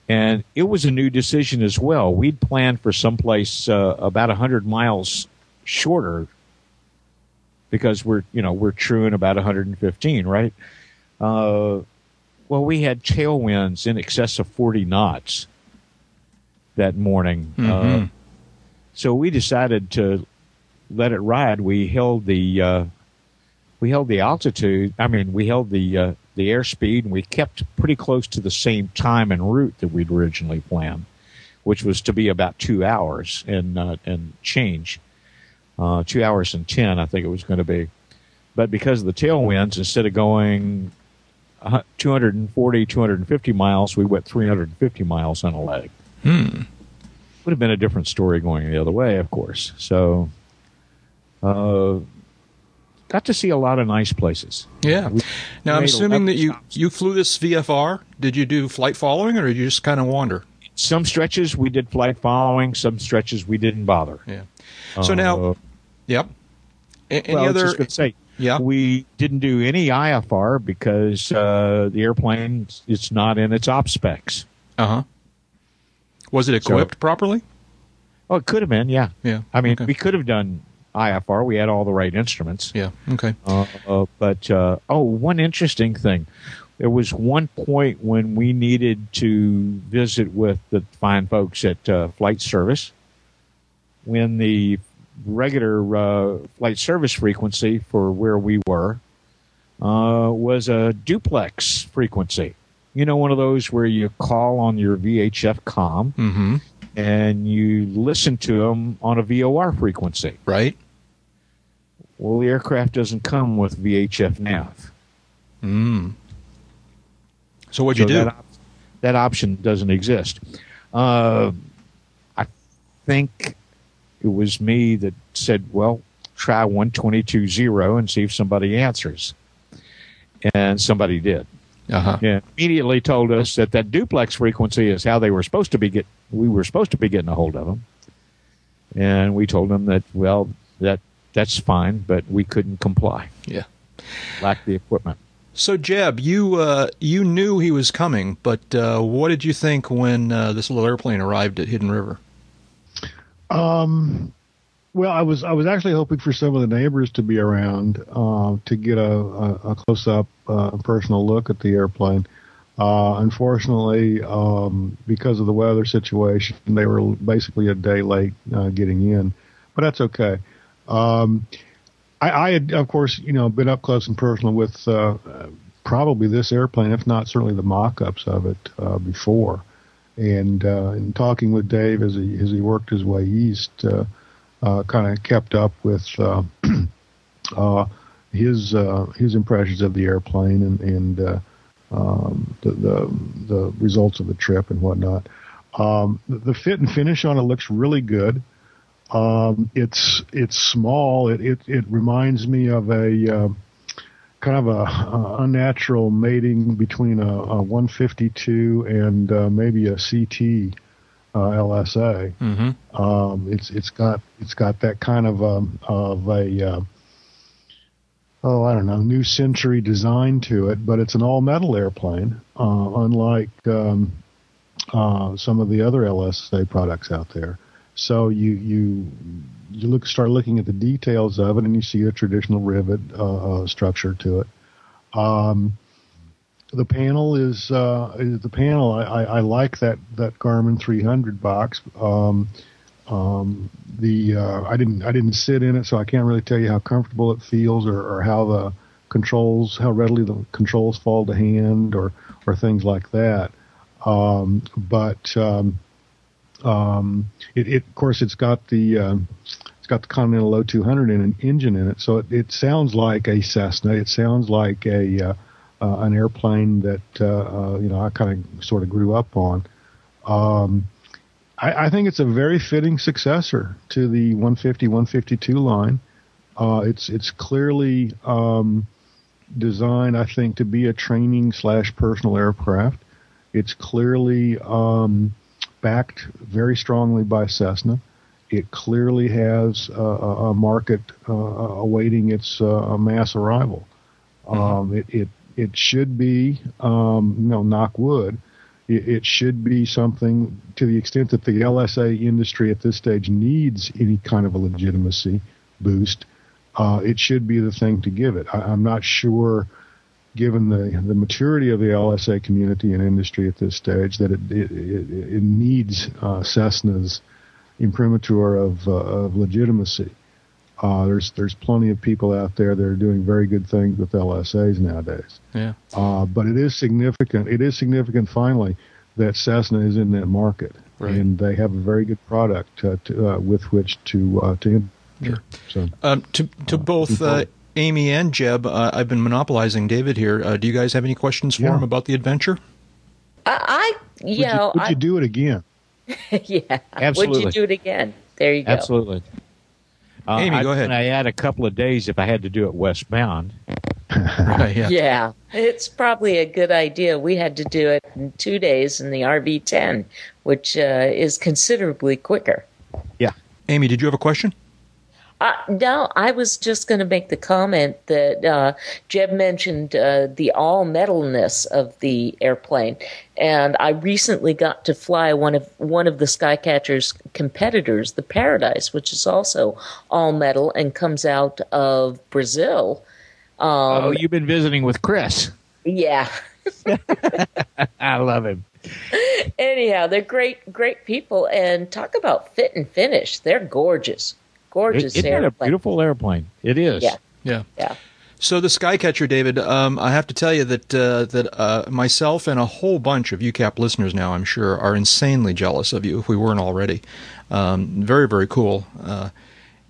And it was a new decision as well. We'd planned for someplace uh, about 100 miles shorter because we're, you know, we're truing about 115, right? Uh, well, we had tailwinds in excess of 40 knots that morning. Uh, so we decided to let it ride. We held the uh, we held the altitude. I mean, we held the uh, the airspeed, and we kept pretty close to the same time and route that we'd originally planned, which was to be about two hours and uh, and change, uh, two hours and ten, I think it was going to be. But because of the tailwinds, instead of going uh, 240, 250 miles, we went 350 miles on a leg. Hmm. Would have been a different story going the other way, of course. So, uh, got to see a lot of nice places. Yeah. We Now I'm assuming that you stops. you flew this VFR. Did you do flight following, or did you just kind of wander? Some stretches we did flight following, some stretches we didn't bother. Yeah. So now, Uh, yep. A- any well, I was other? just going to say, Yeah. we didn't do any IFR because uh, the airplane it's not in its op specs. Uh huh. Was it So- equipped properly? Oh, it could have been, yeah. Yeah. I mean, okay. we could have done IFR. We had all the right instruments. Yeah. Okay. Uh, uh, but uh, oh, one interesting thing. There was one point when we needed to visit with the fine folks at uh, Flight Service when the regular uh, flight service frequency for where we were uh, was a duplex frequency. You know, one of those where you call on your VHF com Mm-hmm. and you listen to them on a VOR frequency. Right. Well, the aircraft doesn't come with VHF nav. Mm. So what'd you So do? That, op- that option doesn't exist. Uh, I think it was me that said, well, try 1220 and see if somebody answers. And somebody did. Uh huh. Yeah, immediately told us that that duplex frequency is how they were supposed to be get. We were supposed to be getting a hold of them, and we told them that well, that that's fine, but we couldn't comply. Yeah. Lack the equipment. So Jeb, you uh, you knew he was coming, but uh, what did you think when uh, this little airplane arrived at Hidden River? Um, well, I was I was actually hoping for some of the neighbors to be around uh, to get a, a, a close up uh, personal look at the airplane. Uh, unfortunately, um, because of the weather situation, they were basically a day late uh, getting in, but that's okay. Um, I, I had, of course, you know, been up close and personal with uh, probably this airplane, if not certainly the mock-ups of it uh, before and uh, in talking with Dave as he as he worked his way east, uh, uh, kind of kept up with uh, uh, his uh, his impressions of the airplane and and um, the, the the results of the trip and whatnot. Um, the, fit and finish on it looks really good. Um, it's it's small. It it, it reminds me of a uh, kind of a, uh unnatural mating between a, a 152 and uh, maybe a CT uh, LSA. Mm-hmm. Um, it's it's got it's got that kind of um, of a uh, oh I don't know new century design to it, but it's an all metal airplane, uh, unlike um, uh, some of the other LSA products out there. So you you you look start looking at the details of it, and you see a traditional rivet uh, uh, structure to it. Um, the panel is, uh, is the panel. I, I, I like that that Garmin 300 box. Um, um, the uh, I didn't I didn't sit in it, so I can't really tell you how comfortable it feels or, or how the controls how readily the controls fall to hand or or things like that. Um, but um, um, it, it of course it's got the um, it's got the Continental O200 in an engine in it, so it, it sounds like a Cessna. It sounds like a uh, uh, an airplane that uh, uh, you know I kind of sort of grew up on. Um, I, I think it's a very fitting successor to the 150 152 line. Uh, it's it's clearly um, designed, I think, to be a training slash personal aircraft. It's clearly um, backed very strongly by Cessna. It clearly has a, a market uh, awaiting its uh, mass arrival. Um, it, it it should be, um, know, knock wood, it, it, should be something to the extent that the LSA industry at this stage needs any kind of a legitimacy boost. Uh, it should be the thing to give it. I, am not sure, given the the maturity of the LSA community and industry at this stage, that it it, it, it needs uh, Cessna's imprimatur of uh, of legitimacy. Uh, there's there's plenty of people out there that are doing very good things with LSAs nowadays. Yeah. Uh, but it is significant. It is significant. Finally, that Cessna is in that market, right. and they have a very good product uh, to, uh, with which to uh, to enter. So um, to to both. Uh, Amy and Jeb, I've been monopolizing David here. do you guys have any questions for yeah. him about the adventure? I, I you would know, you, would I, you do it again? yeah, absolutely. Would you do it again? There you go. Absolutely. Uh, Amy, I, go ahead. I add a couple of days if I had to do it westbound. right, yeah. yeah, it's probably a good idea. We had to do it in two days in the RV10, which uh, is considerably quicker. Yeah. Amy, did you have a question? Uh, no, I was just going to make the comment that uh, Jeb mentioned uh, the all metalness of the airplane, and I recently got to fly one of one of the Skycatcher's competitors, the Paradise, which is also all metal and comes out of Brazil. Um, oh, you've been visiting with Chris. Yeah. I love him. Anyhow, they're great, great people, and talk about fit and finish. They're gorgeous gorgeous it, airplane. a beautiful airplane. It is. Yeah. Yeah. Yeah. So the Skycatcher, David, um, I have to tell you that uh, that uh, myself and a whole bunch of UCAP listeners now, I'm sure, are insanely jealous of you if we weren't already. Um, very, very cool. Uh,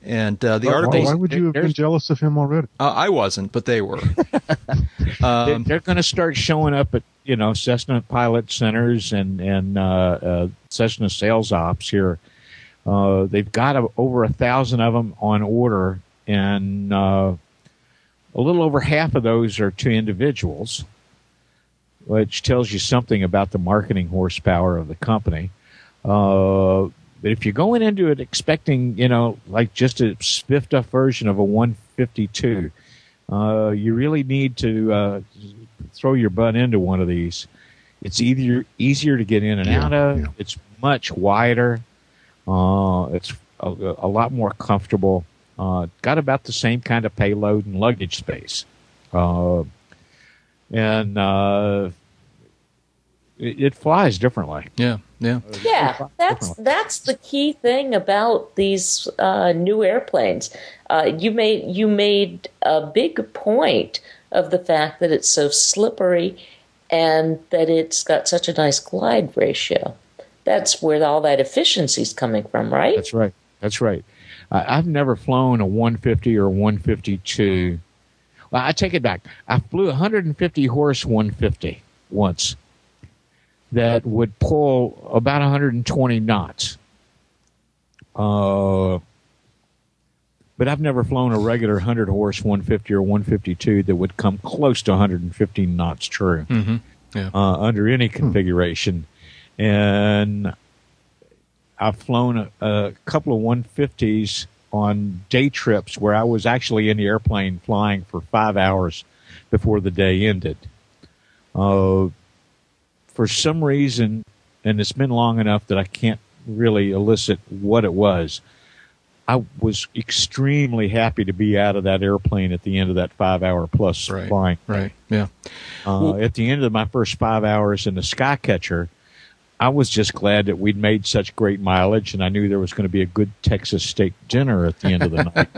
and uh, the why, article. Why would you have been jealous of him already? Uh, I wasn't, but they were. um, they're going to start showing up at you know Cessna pilot centers and and uh, Cessna sales ops here uh, they've got a, over a thousand of them on order, and uh, a little over half of those are to individuals, which tells you something about the marketing horsepower of the company. Uh, but if you're going into it expecting, you know, like just a spiffed up version of a 152, uh, you really need to uh, throw your butt into one of these. It's easier easier to get in and yeah, out of. Yeah. It's much wider. Uh, it's a, a, lot more comfortable. Uh, got about the same kind of payload and luggage space. Uh, and uh, it, it, flies differently. Yeah, yeah, yeah. That's that's the key thing about these uh, new airplanes. Uh, you made you made a big point of the fact that it's so slippery and that it's got such a nice glide ratio that's where all that efficiency is coming from, right? That's right. That's right. I've never flown a 150 or 152. Well, I take it back. I flew a 150 horse 150 once that would pull about 120 knots. Uh, but I've never flown a regular 100 horse 150 or 152 that would come close to 115 knots true mm-hmm. yeah. uh, under any configuration and I've flown a, a, couple of 150s on day trips where I was actually in the airplane flying for five hours before the day ended. Uh, for some reason, and it's been long enough that I can't really elicit what it was. I was extremely happy to be out of that airplane at the end of that five hour plus right, flying. Right. Yeah. Uh, well, at the end of my first five hours in the Skycatcher, I was just glad that we'd made such great mileage, and I knew there was going to be a good Texas steak dinner at the end of the night.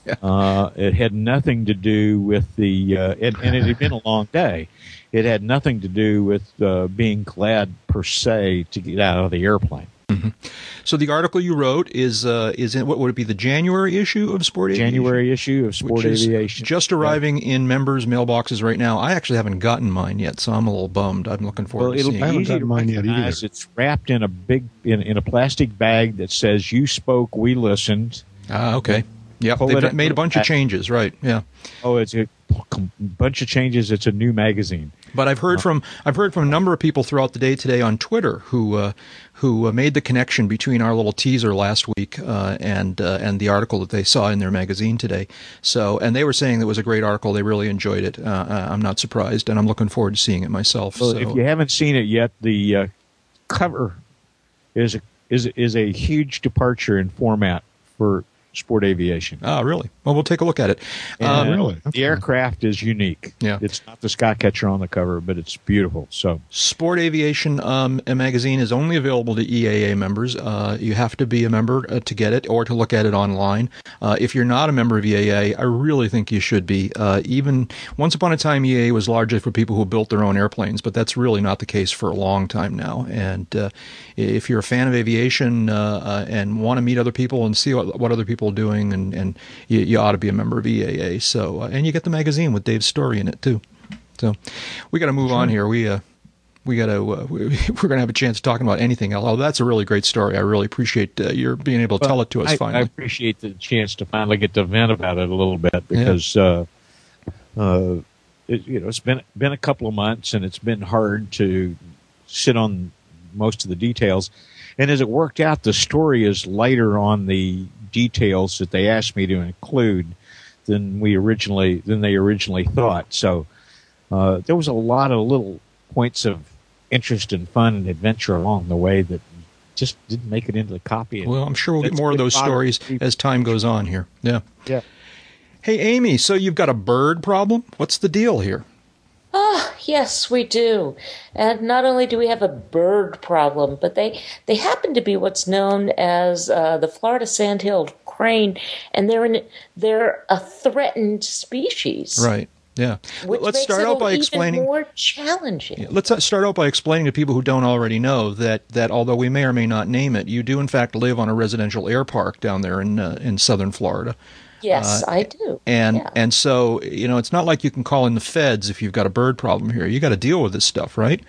yeah. uh, it had nothing to do with the, uh, and, and, it had been a long day. It had nothing to do with uh, being glad per se to get out of the airplane. Mm-hmm. So the article you wrote is uh, is in what would it be the January issue of Sport Aviation? January issue of Sport Aviation, just arriving yeah. in members' mailboxes right now. I actually haven't gotten mine yet, so I'm a little bummed. I'm looking forward well, to it'll seeing. be I haven't easy gotten to mine yet recognize. either. It's wrapped in a big in, in a plastic bag that says "You spoke, we listened." Ah, okay. Yep, Pull they've it made a bunch of changes, right? Yeah. Oh, it's a bunch of changes. It's a new magazine. But I've heard from I've heard from a number of people throughout the day today on Twitter who uh, who uh, made the connection between our little teaser last week uh, and uh, and the article that they saw in their magazine today. So and they were saying it was a great article. They really enjoyed it. Uh, uh, I'm not surprised, and I'm looking forward to seeing it myself. Well, so. if you haven't seen it yet, the uh, cover is a, is is a huge departure in format for sport aviation. Ah, really? Well, we'll take a look at it. And Um, really? Okay. The aircraft is unique. Yeah. It's not the Skycatcher on the cover, but it's beautiful. So Sport Aviation um, a magazine is only available to EAA members. Uh, you have to be a member uh, to get it or to look at it online. Uh, if you're not a member of EAA, I really think you should be. Uh, even once upon a time, EAA was largely for people who built their own airplanes, but that's really not the case for a long time now. And uh, if you're a fan of aviation uh, uh, and want to meet other people and see what, what other people are doing, and, and you, you ought to be a member of EAA. So, uh, and you get the magazine with Dave's story in it too. So, we got to move on here. We uh, we got to uh, we, we're going to have a chance of talking about anything else. Oh, that's a really great story. I really appreciate uh, your being able to tell it to us I, I appreciate the chance to finally get to vent about it a little bit because uh, uh, it, you know it's been been a couple of months and it's been hard to sit on most of the details. And as it worked out, the story is lighter on the details that they asked me to include than we originally than they originally thought. So uh, there was a lot of little points of interest and fun and adventure along the way that just didn't make it into the copy. well, I'm sure we'll get more of those stories as time goes on here. Yeah. Yeah. Hey, Amy. So you've got a bird problem? What's the deal here? Ah, yes, we do. And not only do we have a bird problem, but they they happen to be what's known as uh, the Florida sandhill crane, and they're in, they're a threatened species. Right. Yeah. Which Let's makes start it out by even explaining. more challenging. Let's uh, start out by explaining to people who don't already know that, that although we may or may not name it, you do in fact live on a residential air park down there in uh, in southern Florida, Yes, I do. and Yeah. and so you know it's not like you can call in the feds if you've got a bird problem here. You got to deal with this stuff, right?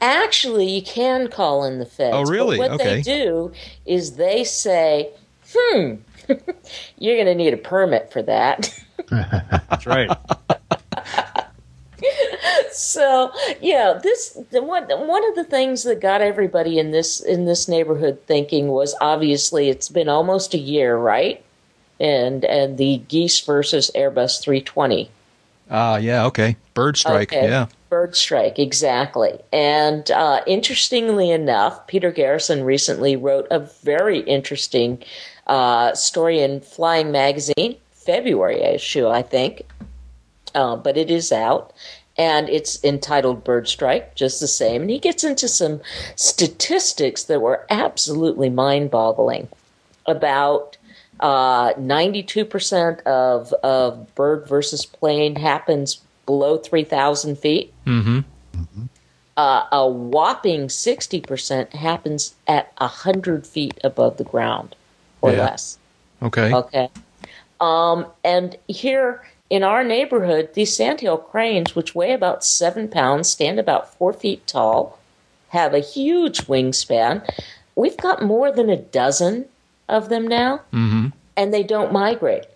Actually, you can call in the feds. Oh, really? But what Okay. they do is they say, "Hmm, you're going to need a permit for that." That's right. so yeah, this the one one of the things that got everybody in this in this neighborhood thinking was obviously it's been almost a year, right? And and the geese versus Airbus 320 Ah, yeah, okay. Bird strike, Okay. yeah. Bird strike, exactly. And uh, interestingly enough, Peter Garrison recently wrote a very interesting uh, story in Flying Magazine, February issue, I think. Uh, but it is out. And it's entitled Bird Strike, just the same. And he gets into some statistics that were absolutely mind boggling about uh, 92% of, of bird versus plane happens below 3,000 feet. Mm-hmm. Uh, a whopping 60% happens at 100 feet above the ground or Yeah. less. Okay. Okay. Um, and here in our neighborhood, these sandhill cranes, which weigh about seven pounds, stand about four feet tall, have a huge wingspan. We've got more than a dozen of them now, Mm-hmm. and they don't migrate.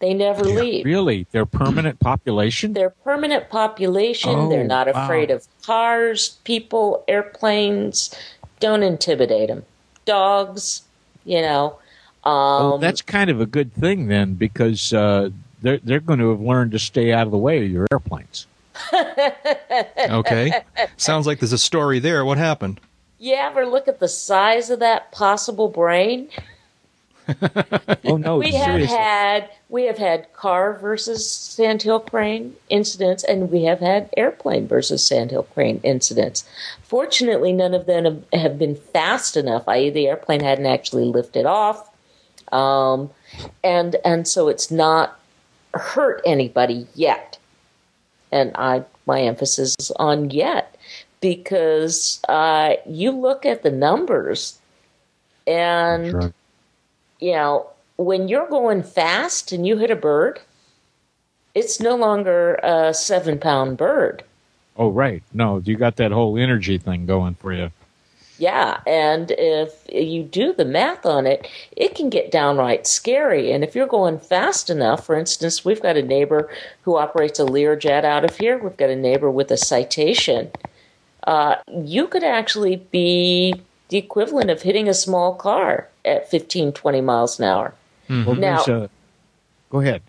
They never leave. Really? They're permanent population? They're permanent population. Oh, They're not wow. afraid of cars, people, airplanes. Don't intimidate them. Dogs, you know. Um, well, that's kind of a good thing then, because uh, they're they're going to have learned to stay out of the way of your airplanes. Okay. Sounds like there's a story there. What happened? you ever look at the size of that possible brain? Oh no! we have had we have had car versus sandhill crane incidents, and we have had airplane versus sandhill crane incidents. Fortunately, none of them have- have been fast enough. I.e., the airplane hadn't actually lifted off, um, and and so it's not hurt anybody yet. And I my emphasis is on yet because uh, you look at the numbers and That's right. you know, when you're going fast and you hit a bird, it's no longer a seven pound bird. Oh right, no, you got that whole energy thing going for you. Yeah, and if you do the math on it, it can get downright scary. And if you're going fast enough, for instance, we've got a neighbor who operates a Learjet out of here. We've got a neighbor with a citation. Uh, you could actually be the equivalent of hitting a small car at 15, 20 miles an hour. Well, Now- there's a- go ahead.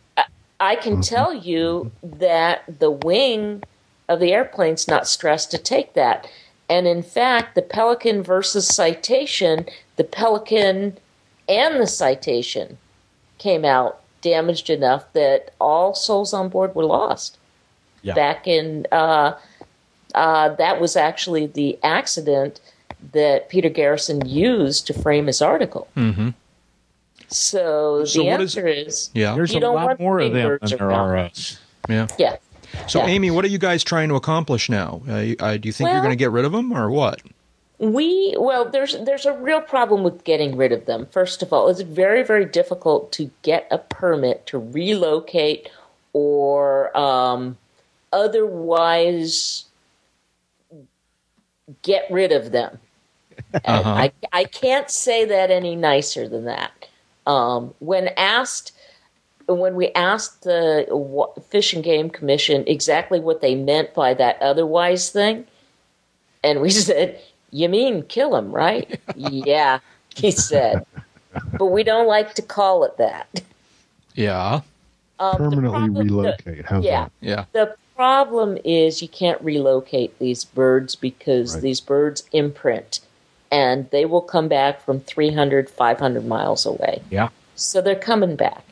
I can tell you that the wing of the airplane's not stressed to take that. And in fact, the Pelican versus Citation, the Pelican and the Citation came out damaged enough that all souls on board were lost. Yeah. Back in, uh, uh, that was actually the accident that Peter Garrison used to frame his article. Mm-hmm. So, So the answer is, Yeah. There's You a don't lot want more of big them than there are us. Yeah. yeah. So, Yeah. Amy, what are you guys trying to accomplish now? Uh, uh, do you think you're going to get rid of them, or what? We well, there's there's a real problem with getting rid of them. First of all, it's very very difficult to get a permit to relocate or um, otherwise get rid of them. Uh-huh. I I can't say that any nicer than that. Um, when asked when we asked the Fish and Game Commission exactly what they meant by that otherwise thing, and we said, You mean kill him, right? yeah, he said. But we don't like to call it that. Yeah. Um, Permanently problem- relocate. How's yeah. that? Yeah. The problem is you can't relocate these birds because Right. these birds imprint and they will come back from 300, 500 miles away. Yeah. So they're coming back.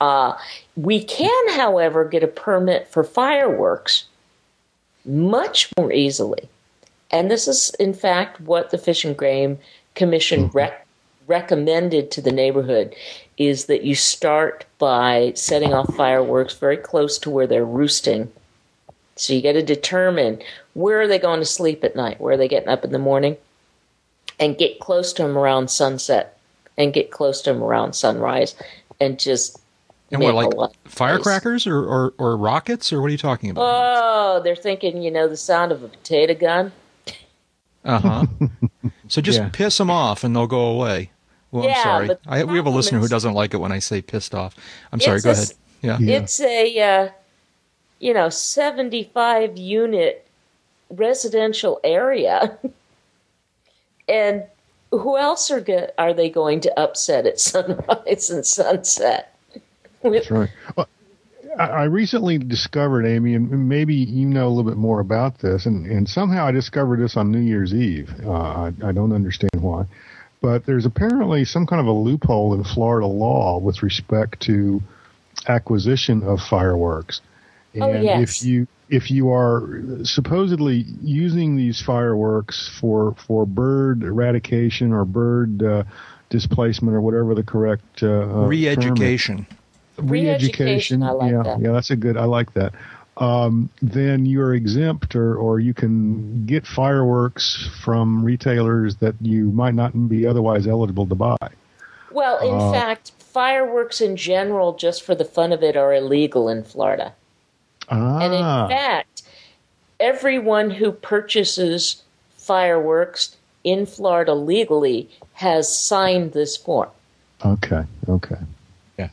Uh, we can, however, get a permit for fireworks much more easily. And this is, in fact, what the Fish and Game Commission rec- recommended to the neighborhood is that you start by setting off fireworks very close to where they're roosting. So you got to determine where are they going to sleep at night, where are they getting up in the morning, and get close to them around sunset, and get close to them around sunrise, and just And make what, like a lot of noise. firecrackers or, or, or rockets, or what are you talking about? Oh, they're thinking, you know, the sound of a potato gun. Uh huh. so just Yeah. piss them off, and they'll go away. Well, Yeah, I'm sorry. I, we have a problem listener who doesn't like it when I say pissed off. I'm sorry. Go a ahead. Yeah. Yeah. It's a, uh, you know, 75 unit residential area. and who else are, go- are they going to upset at sunrise and sunset? With, That's right. Well, I I recently discovered, Amy, and maybe you know a little bit more about this, and, and somehow I discovered this on New Year's Eve. Uh, I, I don't understand why. But there's apparently some kind of a loophole in Florida law with respect to acquisition of fireworks. And Oh, yes. if you if you are supposedly using these fireworks for for bird eradication or bird uh, displacement or whatever the correct uh, uh, term is, Re-education. Re-education, I like yeah, that. yeah, that's a good. I like that. Um, then you're exempt, or or you can get fireworks from retailers that you might not be otherwise eligible to buy. well, in Uh, fact, fireworks in general, just for the fun of it, are illegal in Florida. Ah, And in fact, everyone who purchases fireworks in Florida legally has signed this form. okay, okay.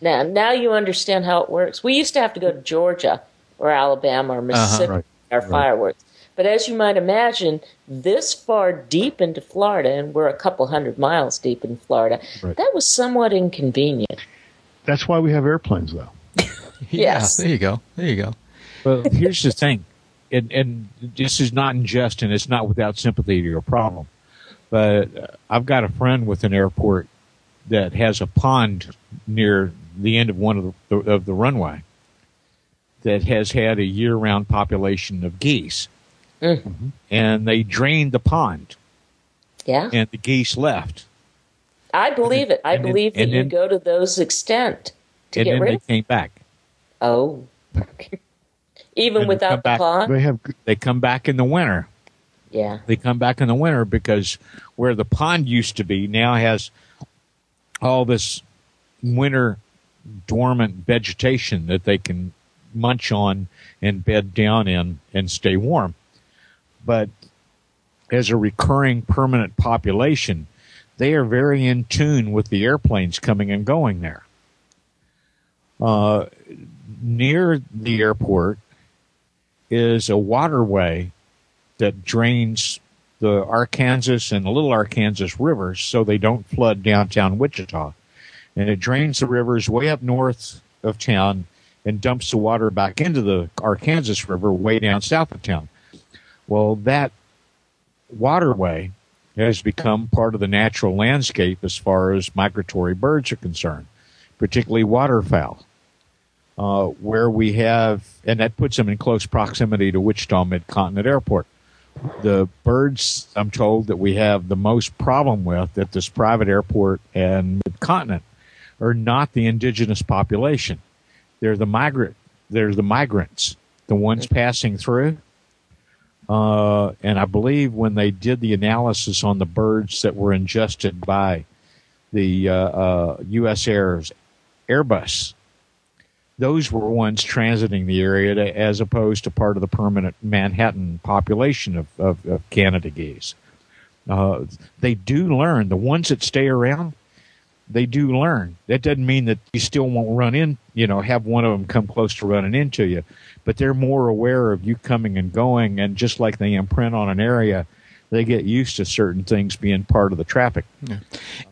Now, now you understand how it works. We used to have to go to Georgia or Alabama or Mississippi Right, for our right. fireworks. But as you might imagine, this far deep into Florida, and we're a couple hundred miles deep in Florida, Right. that was somewhat inconvenient. That's why we have airplanes, though. Yes. Yeah, there you go. There you go. Well, here's the thing, and, and this is not unjust, and it's not without sympathy to your problem. But uh, I've got a friend with an airport that has a pond near the end of one of the of the runway that has had a year-round population of geese, Mm. and they drained the pond, Yeah, and the geese left, I believe it. I and then- believe that you then- go to those extent to and get then rid they of. came back. Oh, even And without the back- pond. They have They come back in the winter. Yeah, they come back in the winter because where the pond used to be now has all this winter dormant vegetation that they can munch on and bed down in and stay warm. But as a recurring permanent population, they are very in tune with the airplanes coming and going there. Uh, near the airport is a waterway that drains the Arkansas and the Little Arkansas rivers so they don't flood downtown Wichita. And it drains the rivers way up north of town and dumps the water back into the Arkansas River way down south of town. Well, that waterway has become part of the natural landscape as far as migratory birds are concerned, particularly waterfowl. Uh, where we have, and that puts them in close proximity to Wichita Midcontinent Airport. The birds, I'm told, that we have the most problem with at this private airport and continent are not the indigenous population. They're the migrant. They're the migrants, the ones passing through. Uh, and I believe when they did the analysis on the birds that were ingested by the uh, uh, U.S. Air's Airbus, those were ones transiting the area to, as opposed to part of the permanent Manhattan population of, of, of Canada geese. Uh, they do learn. The ones that stay around, they do learn. That doesn't mean that you still won't run in, you know, have one of them come close to running into you, but they're more aware of you coming and going. And just like they imprint on an area, they get used to certain things being part of the traffic. Yeah.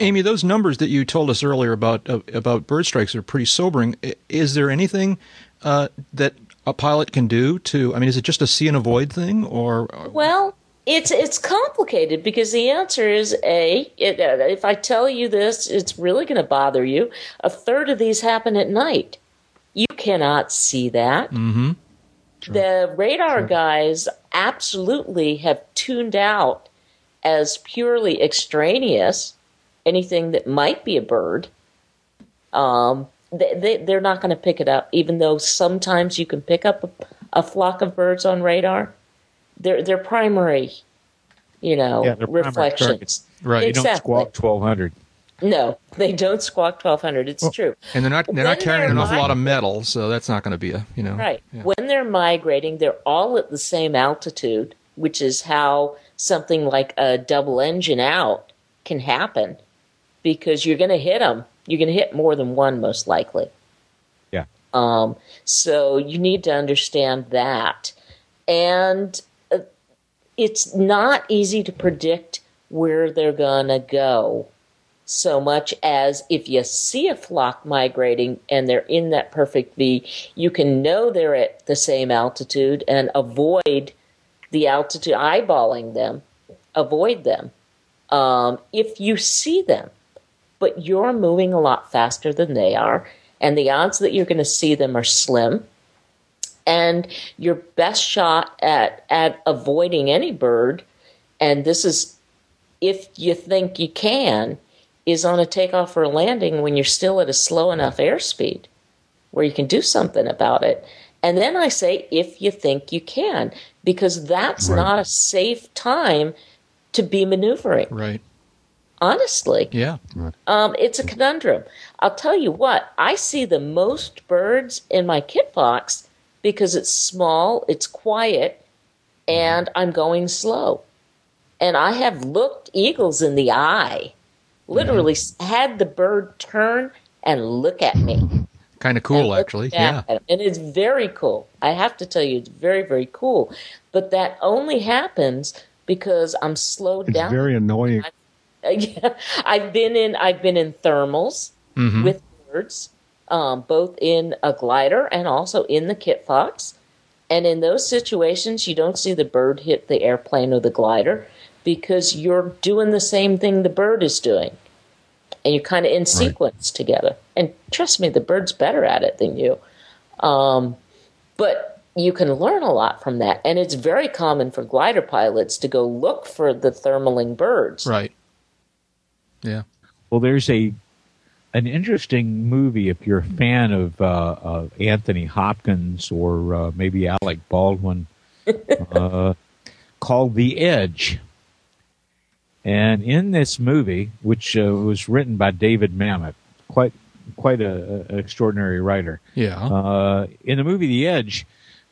Amy, those numbers that you told us earlier about uh, about bird strikes are pretty sobering. Is there anything uh, that a pilot can do to? I mean, is it just a see and avoid thing, or? Well, it's it's complicated because the answer is a. It, uh, if I tell you this, it's really going to bother you. A third of these happen at night. You cannot see that. Mm-hmm. The radar guys absolutely have tuned out as purely extraneous anything that might be a bird. Um, they, they, they're not going to pick it up, even though sometimes you can pick up a, a flock of birds on radar. They're, they're primary, you know, Yeah, they're primary reflections. targets. Right. You don't Exactly. squawk 1200. No, they don't squawk 1200. It's true. And they're not they're not carrying they're an awful lot of metal, so that's not going to be a you know Right. yeah. When they're migrating, they're all at the same altitude, which is how something like a double engine out can happen because you're going to hit them. You're going to hit more than one, most likely. Yeah. Um, so you need to understand that. And uh, it's not easy to predict where they're going to go so much as if you see a flock migrating and they're in that perfect V, you can know they're at the same altitude and avoid the altitude, eyeballing them, avoid them. Um, if you see them, but you're moving a lot faster than they are, and the odds that you're going to see them are slim. And your best shot at, at avoiding any bird, and this is if you think you can, is on a takeoff or a landing when you're still at a slow enough airspeed where you can do something about it. And then I say, if you think you can, because that's Right. not a safe time to be maneuvering, right honestly. yeah Um, it's a conundrum. I'll tell you what, I see the most birds in my kit fox because it's small, it's quiet, and I'm going slow. And I have looked eagles in the eye, literally s had the bird turn and look at me. kind of cool actually yeah at 'em. And it's very cool. I have to tell you, it's very, very cool. But that only happens because I'm slowed It's down. very annoying. Yeah, I've been in I've been in thermals Mhm. with birds, um, both in a glider and also in the kit fox. And in those situations, you don't see the bird hit the airplane or the glider because you're doing the same thing the bird is doing, and you're kind of in sequence together. And trust me, the bird's better at it than you. Um, but you can learn a lot from that, and it's very common for glider pilots to go look for the thermaling birds. right yeah Well, there's a an interesting movie if you're a fan of uh, uh, Anthony Hopkins or uh, maybe Alec Baldwin, uh, called The Edge. And in this movie, which uh, was written by David Mamet, quite quite a, a- an extraordinary writer. yeah Uh, in the movie The Edge,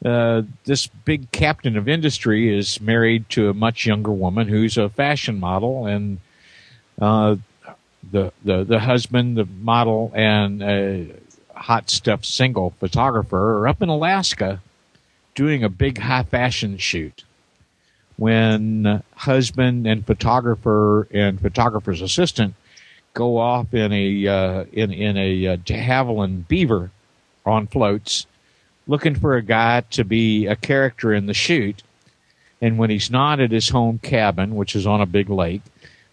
uh, this big captain of industry is married to a much younger woman who's a fashion model, and uh, the the the husband, the model, and a hot stuff single photographer are up in Alaska doing a big high fashion shoot. When husband and photographer and photographer's assistant go off in a uh, in in a uh, de Havilland beaver on floats looking for a guy to be a character in the shoot. And when he's not at his home cabin, which is on a big lake,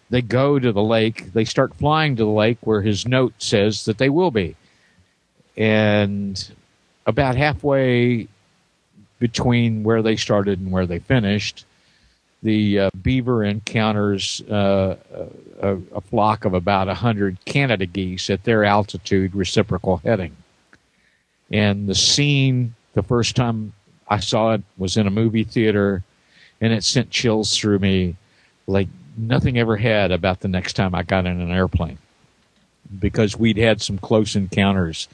they go to the lake. They start flying to the lake where his note says that they will be. And about halfway between where they started and where they finished, the uh, beaver encounters uh, a, a, flock of about 100 Canada geese at their altitude reciprocal heading. And the scene, the first time I saw it, was in a movie theater, and it sent chills through me like nothing ever had about the next time I got in an airplane. Because we'd had some close encounters,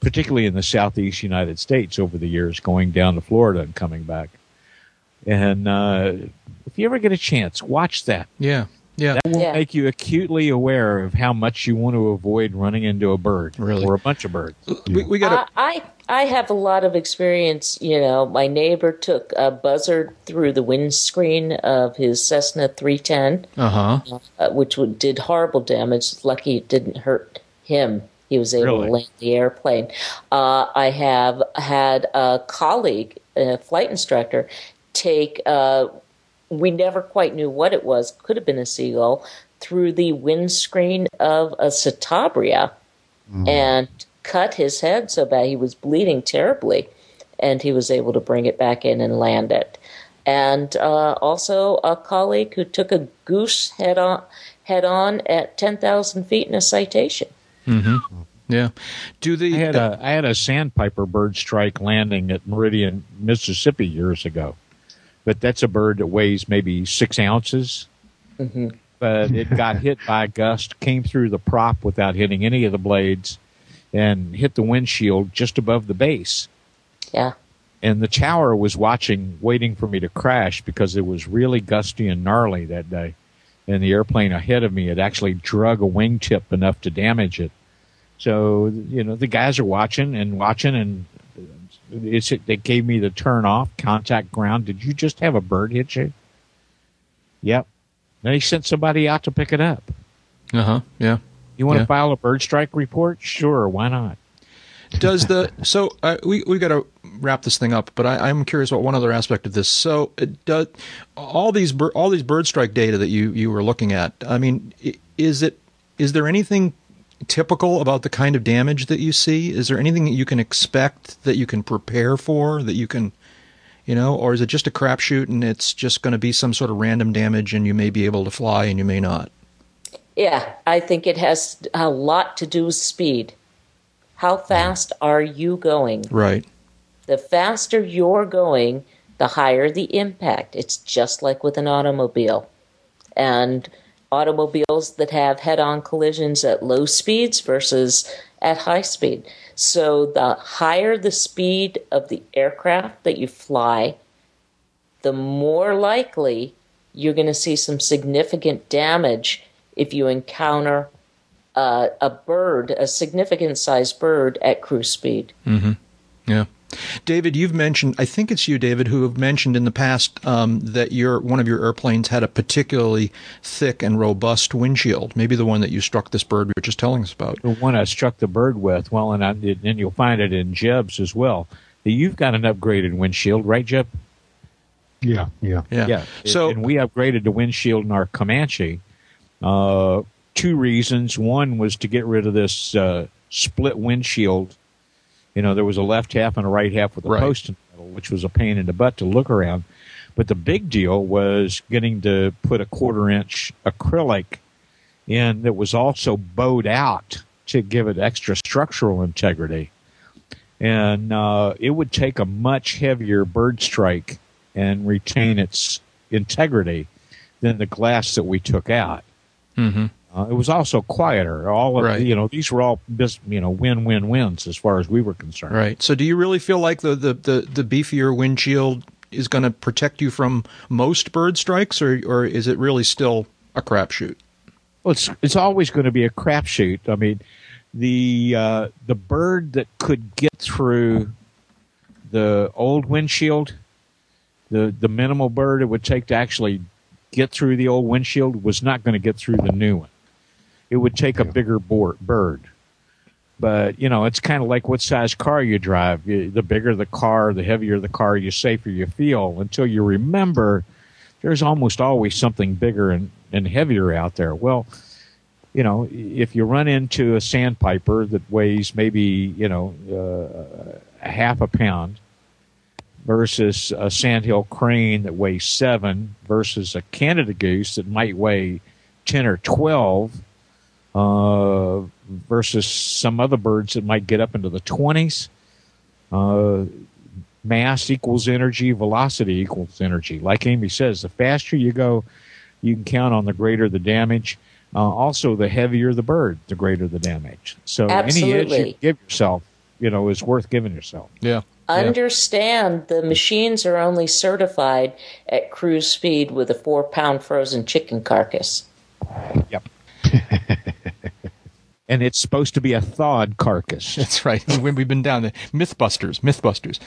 particularly in the southeast United States over the years, going down to Florida and coming back. And uh, if you ever get a chance, watch that. Yeah. Yeah. That will Yeah. make you acutely aware of how much you want to avoid running into a bird Really? or a bunch of birds. We, we got I, I I have a lot of experience. You know, my neighbor took a buzzard through the windscreen of his Cessna 310. Uh huh. uh, which would, did horrible damage. Lucky it didn't hurt him. He was able Really? to land the airplane. Uh, I have had a colleague, a flight instructor, take. Uh, we never quite knew what it was. Could have been a seagull through the windscreen of a Citabria mm. and cut his head so bad he was bleeding terribly, and he was able to bring it back in and land it. And uh, also a colleague who took a goose head on head on at ten thousand feet in a citation. Mm-hmm. Hmm. Yeah. Do the I had a I had a sandpiper bird strike landing at Meridian, Mississippi years ago, but that's a bird that weighs maybe six ounces. Mm-hmm. But it got hit by a gust, came through the prop without hitting any of the blades, and hit the windshield just above the base. Yeah, And the tower was watching, waiting for me to crash because it was really gusty and gnarly that day. And the airplane ahead of me had actually drug a wingtip enough to damage it. So, you know, the guys are watching and watching and it's, they gave me the turn off, contact ground. Did you just have a bird hit you? Yep. Then he sent somebody out to pick it up. uh huh. Yeah. You want Yeah. to file a bird strike report? Sure, why not? Does the so uh, we we got to wrap this thing up, but I, I'm curious about one other aspect of this. So, it does all these bir- all these bird strike data that you you were looking at? I mean, is it is there anything typical about the kind of damage that you see? Is there anything that you can expect that you can prepare for that you can, you know, or is it just a crapshoot and it's just going to be some sort of random damage and you may be able to fly and you may not? yeah. I think it has a lot to do with speed. How fast are you going? Right. The faster you're going, the higher the impact. It's just like with an automobile. And automobiles that have head on collisions at low speeds versus at high speed. So the higher the speed of the aircraft that you fly, the more likely you're going to see some significant damage if you encounter uh, a bird, a significant sized bird at cruise speed. Mm-hmm. Yeah. David, you've mentioned, I think it's you, David, who have mentioned in the past um, that your one of your airplanes had a particularly thick and robust windshield. Maybe the one that you struck this bird we were just telling us about. the one I struck the bird with. Well, and I, and you'll find it in Jeb's as well. You've got an upgraded windshield, right, Jeb? Yeah, yeah. Yeah. So, and we upgraded the windshield in our Comanche. Uh, two reasons. One was to get rid of this uh, split windshield. You know, there was a left half and a right half with a Right. post in the middle, which was a pain in the butt to look around. But the big deal was getting to put a quarter inch acrylic in that was also bowed out to give it extra structural integrity. And uh, it would take a much heavier bird strike and retain its integrity than the glass that we took out. Mhm. Uh, it was also quieter. All of Right. you know, these were all you know win win wins as far as we were concerned. Right. So, do you really feel like the the the, the beefier windshield is going to protect you from most bird strikes, or or is it really still a crapshoot? Well, it's it's always going to be a crapshoot. I mean, the uh, the bird that could get through the old windshield, the the minimal bird it would take to actually get through the old windshield was not going to get through the new one. It would take a bigger boar, bird. But you know, it's kind of like what size car you drive. You- The bigger the car, the heavier the car, you safer you feel. Until you remember, there's almost always something bigger and, and heavier out there. Well, you know, if you run into a sandpiper that weighs maybe, you know, uh, a half a pound versus a sandhill crane that weighs seven versus a Canada goose that might weigh 10 or 12 uh, versus some other birds that might get up into the 20s. Uh, mass equals energy, velocity equals energy. Like Amy says, the faster you go, you can count on the greater the damage. Uh, also, the heavier the bird, the greater the damage. So any edge you give yourself, you know, is worth giving yourself. Yeah. Understand the machines are only certified at cruise speed with a four pound frozen chicken carcass. Yep. and it's supposed to be a thawed carcass. That's right. We've been down the MythBusters, MythBusters.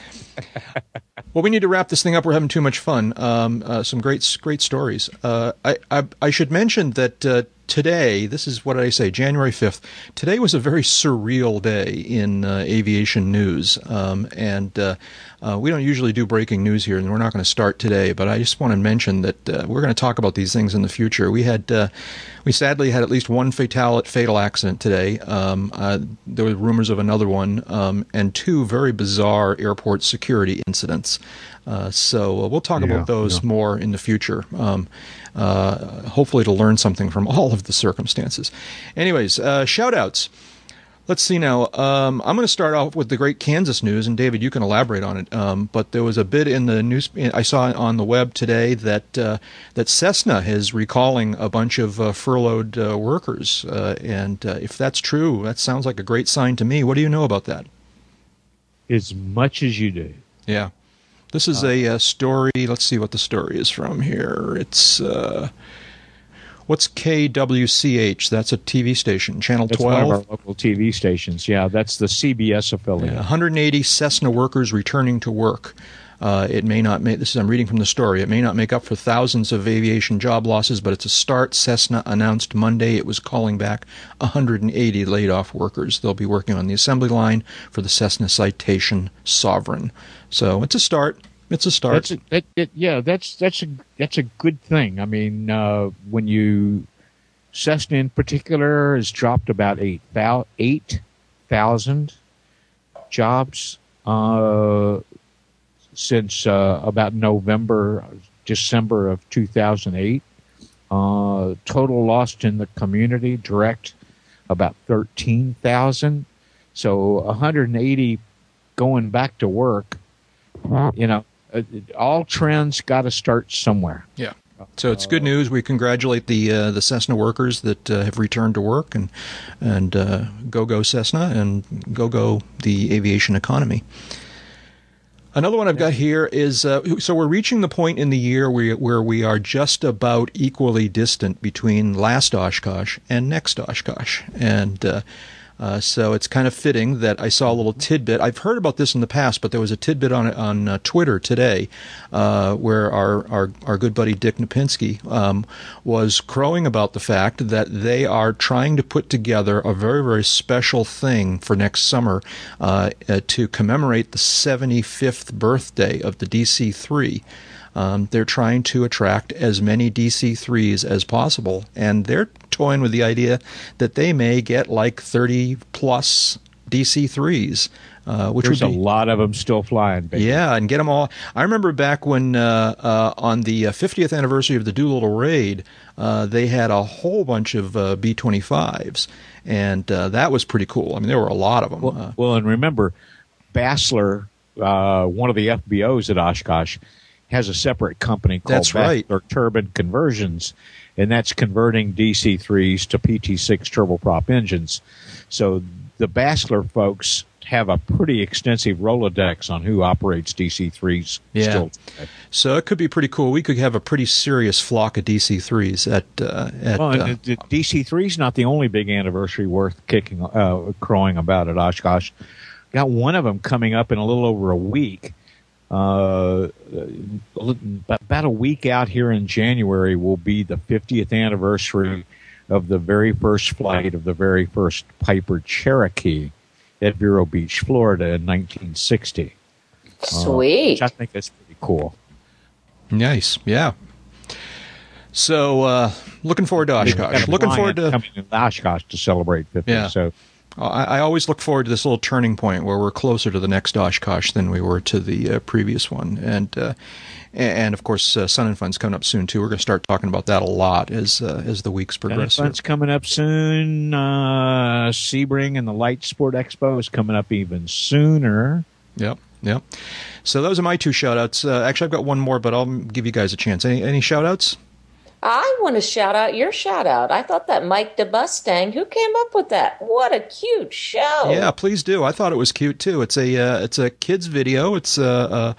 well, we need to wrap this thing up. We're having too much fun. Um, uh, some great, great stories. Uh, I, I, I should mention that uh, today, this is what I say, January fifth. Today was a very surreal day in uh, aviation news, um, and uh, we don't usually do breaking news here, and we're not going to start today. But I just want to mention that uh, we're going to talk about these things in the future. We had, uh, we sadly had at least one fatal fatal accident today. Um, uh, there were rumors of another one, um, and two very bizarre airport security incidents. Uh, so uh, we'll talk Yeah, about those yeah. more in the future. Um, uh, hopefully, to learn something from all of the circumstances. Anyways, uh, shout outs. Let's see now. Um, I'm going to start off with the great Kansas news, and David, you can elaborate on it. Um, but there was a bit in the news I saw on the web today that uh, that Cessna is recalling a bunch of uh, furloughed uh, workers, uh, and uh, if that's true, that sounds like a great sign to me. What do you know about that? As much as you do. Yeah. This is a, uh story. Let's see what the story is from here. It's uh, what's KWCH? That's a TV station, Channel That's one of 12. our local TV stations. Yeah, that's the CBS affiliate. Yeah, 180 Cessna workers returning to work. Uh, it may not make this is I'm reading from the story. It may not make up for thousands of aviation job losses, but it's a start. Cessna announced Monday it was calling back 180 laid off workers. They'll be working on the assembly line for the Cessna Citation Sovereign. So it's a start. It's a start. That's a, that, that, yeah, that's that's a that's a good thing. I mean, uh, when you Cessna in particular has dropped about eight thousand jobs uh, since uh, about November, December of two thousand eight. Uh, total lost in the community direct about thirteen thousand. So 180 going back to work. You know, uh, all trends got to start somewhere. Yeah. So it's good news. We congratulate the uh, the Cessna workers that uh, have returned to work, and and uh, go go Cessna, and go go the aviation economy. Another one I've got here is uh, so we're reaching the point in the year where, where we are just about equally distant between last Oshkosh and next Oshkosh, and uh, uh, so it's kind of fitting that I saw a little tidbit. I've heard about this in the past, but there was a tidbit on on uh, Twitter today uh, where our, our our good buddy Dick Knapinski um, was crowing about the fact that they are trying to put together a very very special thing for next summer uh, uh, to commemorate the 75th birthday of the DC three. Um, they're trying to attract as many DC threes as possible, and they're toying with the idea that they may get like 30 plus DC threes, uh, which There's would a lot of them still flying. Baby. yeah, and get them all. I remember back when uh, uh, on the uh, 50th anniversary of the Doolittle raid, uh, they had a whole bunch of uh, B-25s, and uh, that was pretty cool. I mean, there were a lot of them. Well, Uh, well, and remember, Basler, uh, one of the FBOs at Oshkosh, has a separate company called That's right. Basler Turbine Conversions, and that's converting DC3s to PT6 turboprop engines. So the Basler folks have a pretty extensive Rolodex on who operates DC3s Yeah. still. So it could be pretty cool. We could have a pretty serious flock of DC3s at uh, at. Well, uh, the, the DC3 is not the only big anniversary worth kicking, uh, crowing about at Oshkosh. Got one of them coming up in a little over a week. Uh, about a week out here in January will be the 50th anniversary of the very first flight of the very first Piper Cherokee at Vero Beach, Florida in 1960. Sweet. Which I think that's pretty cool. nice, yeah. So uh, looking forward to Oshkosh. Looking forward to coming to Oshkosh to celebrate 50. Yeah. So I, I always look forward to this little turning point where we're closer to the next Oshkosh than we were to the uh, previous one, and uh, and of course, uh, Sun and Fun's coming up soon too. We're going to start talking about that a lot as uh, as the weeks progress. Sun and Fun's coming up soon. Uh, Sebring and the Light Sport Expo is coming up even sooner. Yep, yep. So those are my two shout outs. Uh, actually, I've got one more, but I'll give you guys a chance. Any any shout outs? I want to shout out your shout out. I thought that Mike the Mustang, who came up with that? What a cute show. Yeah, please do. I thought it was cute too. It's a uh, it's a kids video. It's a,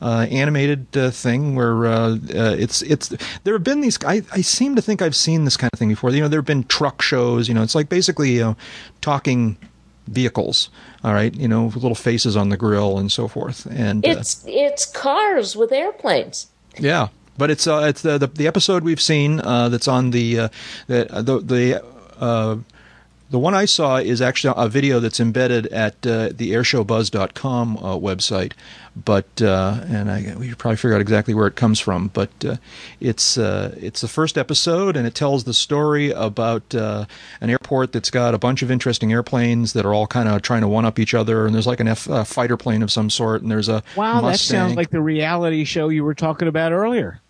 a animated uh, thing where uh, uh, it's it's there have been these. I, I seem to think I've seen this kind of thing before. You know, there have been truck shows. You know, it's like basically you know, talking vehicles. All right, you know, with little faces on the grill and so forth. And uh, It's it's cars with airplanes. yeah, but it's uh, it's the, the the episode we've seen uh, that's on the uh, the uh, the the. Uh, the one I saw is actually a video that's embedded at uh, the airshowbuzz.com uh, website, but uh, and I we should probably figure out exactly where it comes from. But uh, it's uh, it's the first episode, and it tells the story about uh, an airport that's got a bunch of interesting airplanes that are all kind of trying to one up each other. And there's like an F uh, fighter plane of some sort, and there's a Wow, that sounds like the reality show you were talking about earlier.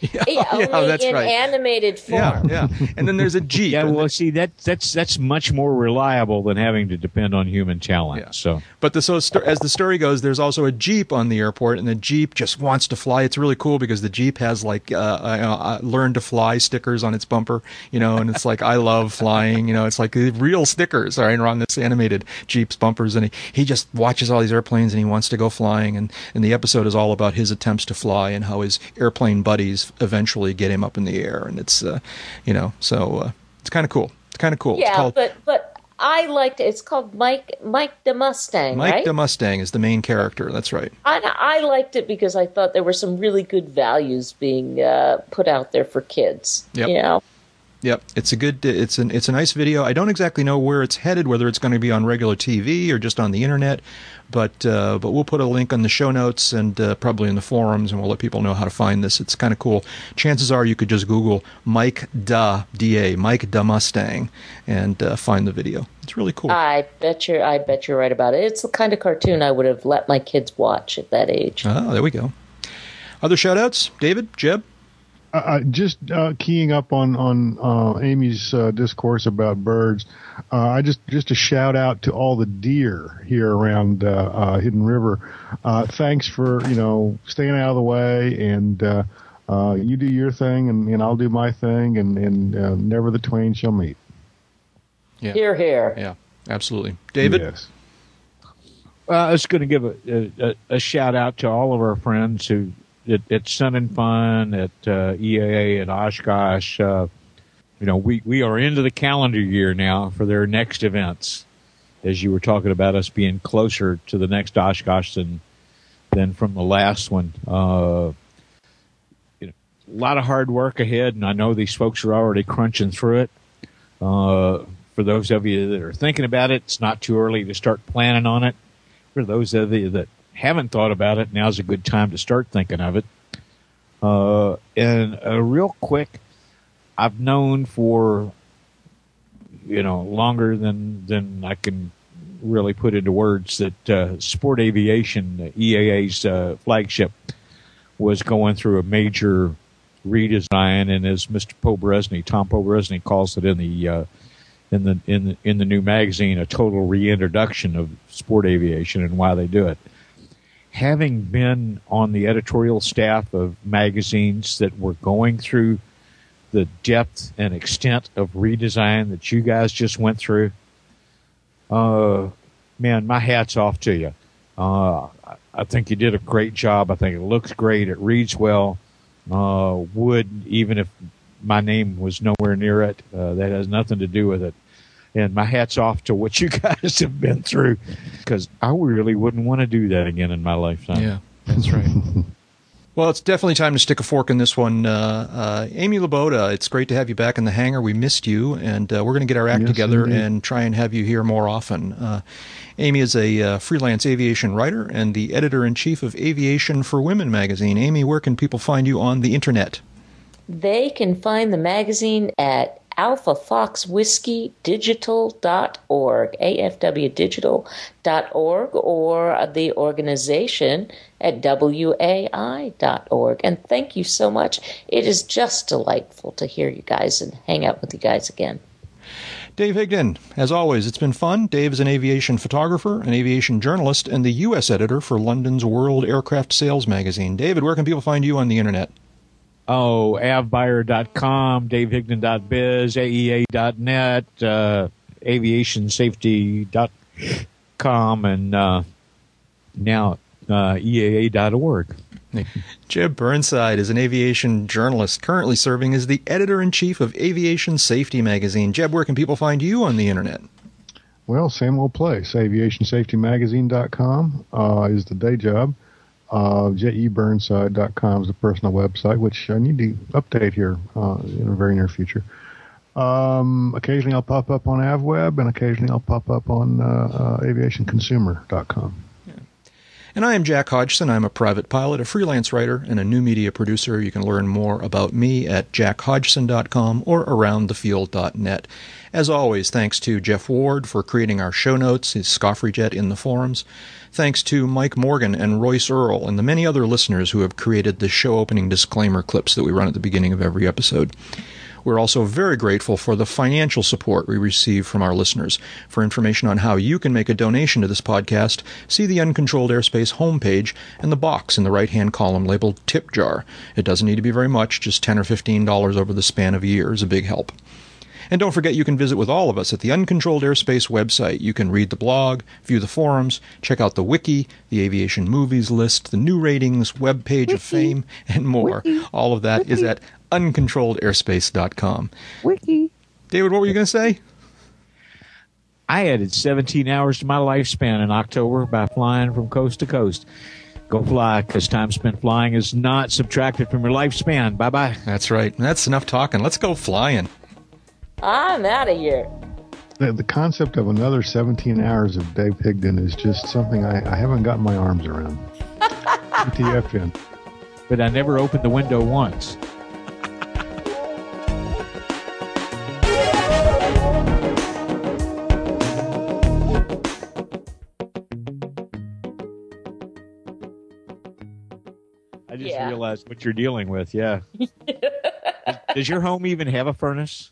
Yeah, yeah, only that's in right. animated form. Yeah, yeah. And then there's a Jeep. Yeah, well, see that that's that's much more reliable than having to depend on human talent. Yeah. So But the, so sto- as the story goes, there's also a Jeep on the airport, and the Jeep just wants to fly. It's really cool because the Jeep has like uh, uh, uh, "Learn to Fly" stickers on its bumper, you know, and it's like "I love flying," you know. It's like real stickers, all right, are on this animated Jeep's bumpers, and he, he just watches all these airplanes and he wants to go flying, and and the episode is all about his attempts to fly and how his airplane buddies eventually get him up in the air, and it's uh, you know, so uh, it's kind of cool. It's kind of cool. it's Yeah, called but but I liked it. It's called Mike Mike the Mustang, Mike right? the Mustang is the main character. That's right. I, I liked it because I thought there were some really good values being uh, put out there for kids. Yep. You know, Yep, it's a good. It's an it's a nice video. I don't exactly know where it's headed, whether it's going to be on regular TV or just on the internet, but uh, but we'll put a link on the show notes and uh, probably in the forums, and we'll let people know how to find this. It's kind of cool. Chances are you could just Google Mike Da Da Mike Da Mustang and uh, find the video. It's really cool. I bet you I bet you're right about it. It's the kind of cartoon I would have let my kids watch at that age. oh, there we go. Other shout outs? David, Jeb? Uh, just uh, keying up on on uh, Amy's uh, discourse about birds, uh, I just just a shout out to all the deer here around uh, uh, Hidden River. Uh, thanks for you know staying out of the way, and uh, uh, you do your thing, and, and I'll do my thing, and and uh, never the twain shall meet. Yeah. Here, here. Yeah, absolutely. David? Yes. Uh, I was going to give a, a, a shout out to all of our friends who at, at Sun and Fun, at uh, EAA, at Oshkosh. Uh, you know, we, we are into the calendar year now for their next events. As you were talking about us being closer to the next Oshkosh than than from the last one. Uh, you know, a lot of hard work ahead, and I know these folks are already crunching through it. Uh, for those of you that are thinking about it, it's not too early to start planning on it for those of you that haven't thought about it, now's a good time to start thinking of it. Uh, and real quick, I've known for you know longer than than I can really put into words that uh, Sport Aviation, EAA's uh, flagship, was going through a major redesign, and as Mr. Poberezny, Tom Poberezny calls it in the uh, in the in the in the new magazine, a total reintroduction of sport aviation and why they do it. Having been on the editorial staff of magazines that were going through the depth and extent of redesign that you guys just went through, uh, man, my hat's off to you. Uh, I think you did a great job. I think it looks great. It reads well. Uh, would even if my name was nowhere near it. Uh, that has nothing to do with it. And my hat's off to what you guys have been through, because I really wouldn't want to do that again in my lifetime. Yeah, that's right. Well, it's definitely time to stick a fork in this one. Uh, uh, Amy Laboda, it's great to have you back in the hangar. We missed you, and uh, we're going to get our act Yes, together indeed. and try and have you here more often. Uh, Amy is a uh, freelance aviation writer and the editor in chief of Aviation for Women magazine. Amy, where can people find you on the internet? They can find the magazine at alphafoxwhiskeydigital.org, afwdigital.org, or the organization at wai.org. And thank you so much. It is just delightful to hear you guys and hang out with you guys again. Dave Higdon, as always, it's been fun. Dave is an aviation photographer, an aviation journalist, and the U.S. editor for London's World Aircraft Sales magazine. David, where can people find you on the internet? Oh, avbuyer.com, davehigdon.biz, aea.net, uh, aviationsafety.com, and uh, now uh, eaa.org. Jeb Burnside is an aviation journalist currently serving as the editor in chief of Aviation Safety magazine. Jeb, where can people find you on the internet? Well, same old place. AviationSafetyMagazine.com uh, is the day job. Uh, JEBurnside.com is the personal website, which I need to update here uh, in the very near future. Um, occasionally I'll pop up on AvWeb, and occasionally I'll pop up on uh, uh, AviationConsumer.com. And I am Jack Hodgson. I'm a private pilot, a freelance writer, and a new media producer. You can learn more about me at jackhodgson.com or aroundthefield.net. As always, thanks to Jeff Ward for creating our show notes, his Scoffrey in the forums. Thanks to Mike Morgan and Royce Earl and the many other listeners who have created the show opening disclaimer clips that we run at the beginning of every episode. We're also very grateful for the financial support we receive from our listeners. For information on how you can make a donation to this podcast, see the Uncontrolled Airspace homepage and the box in the right hand column labeled Tip Jar. It doesn't need to be very much, just 10 or $15 over the span of a year is a big help. And don't forget you can visit with all of us at the Uncontrolled Airspace website. You can read the blog, view the forums, check out the wiki, the aviation movies list, the new ratings, web page of fame, and more. All of that is at uncontrolledairspace.com. Wiki. David, what were you going to say? I added 17 hours to my lifespan in October by flying from coast to coast. Go fly, because time spent flying is not subtracted from your lifespan. Bye bye. That's right. That's enough talking. Let's go flying. I'm out of here. The, the concept of another 17 hours of Dave Higdon is just something I, I haven't gotten my arms around. TFN. But I never opened the window once. Just Yeah. realized what you're dealing with. Yeah. does, does your home even have a furnace?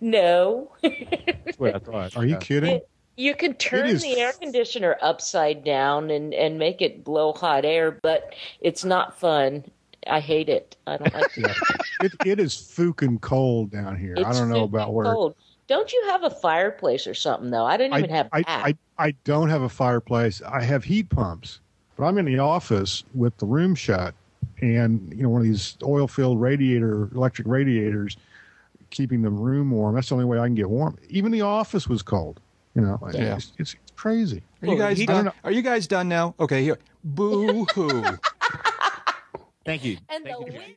No. That's what I thought. Are you Yeah. kidding? You can turn is the air conditioner upside down and, and make it blow hot air, but it's not fun. I hate it. I don't like it. It, it is fucking cold down here. I don't know about where. cold. Don't you have a fireplace or something though? I didn't even have I. I, I don't have a fireplace. I have heat pumps, but I'm in the office with the room shut and, you know, one of these oil filled radiator, electric radiators keeping the room warm. That's the only way I can get warm. Even the office was cold. You know, Yeah. it's, it's, it's crazy. Are you guys done? Are you guys done now? Okay, here. Boo hoo. Thank you. and Thank the you. wind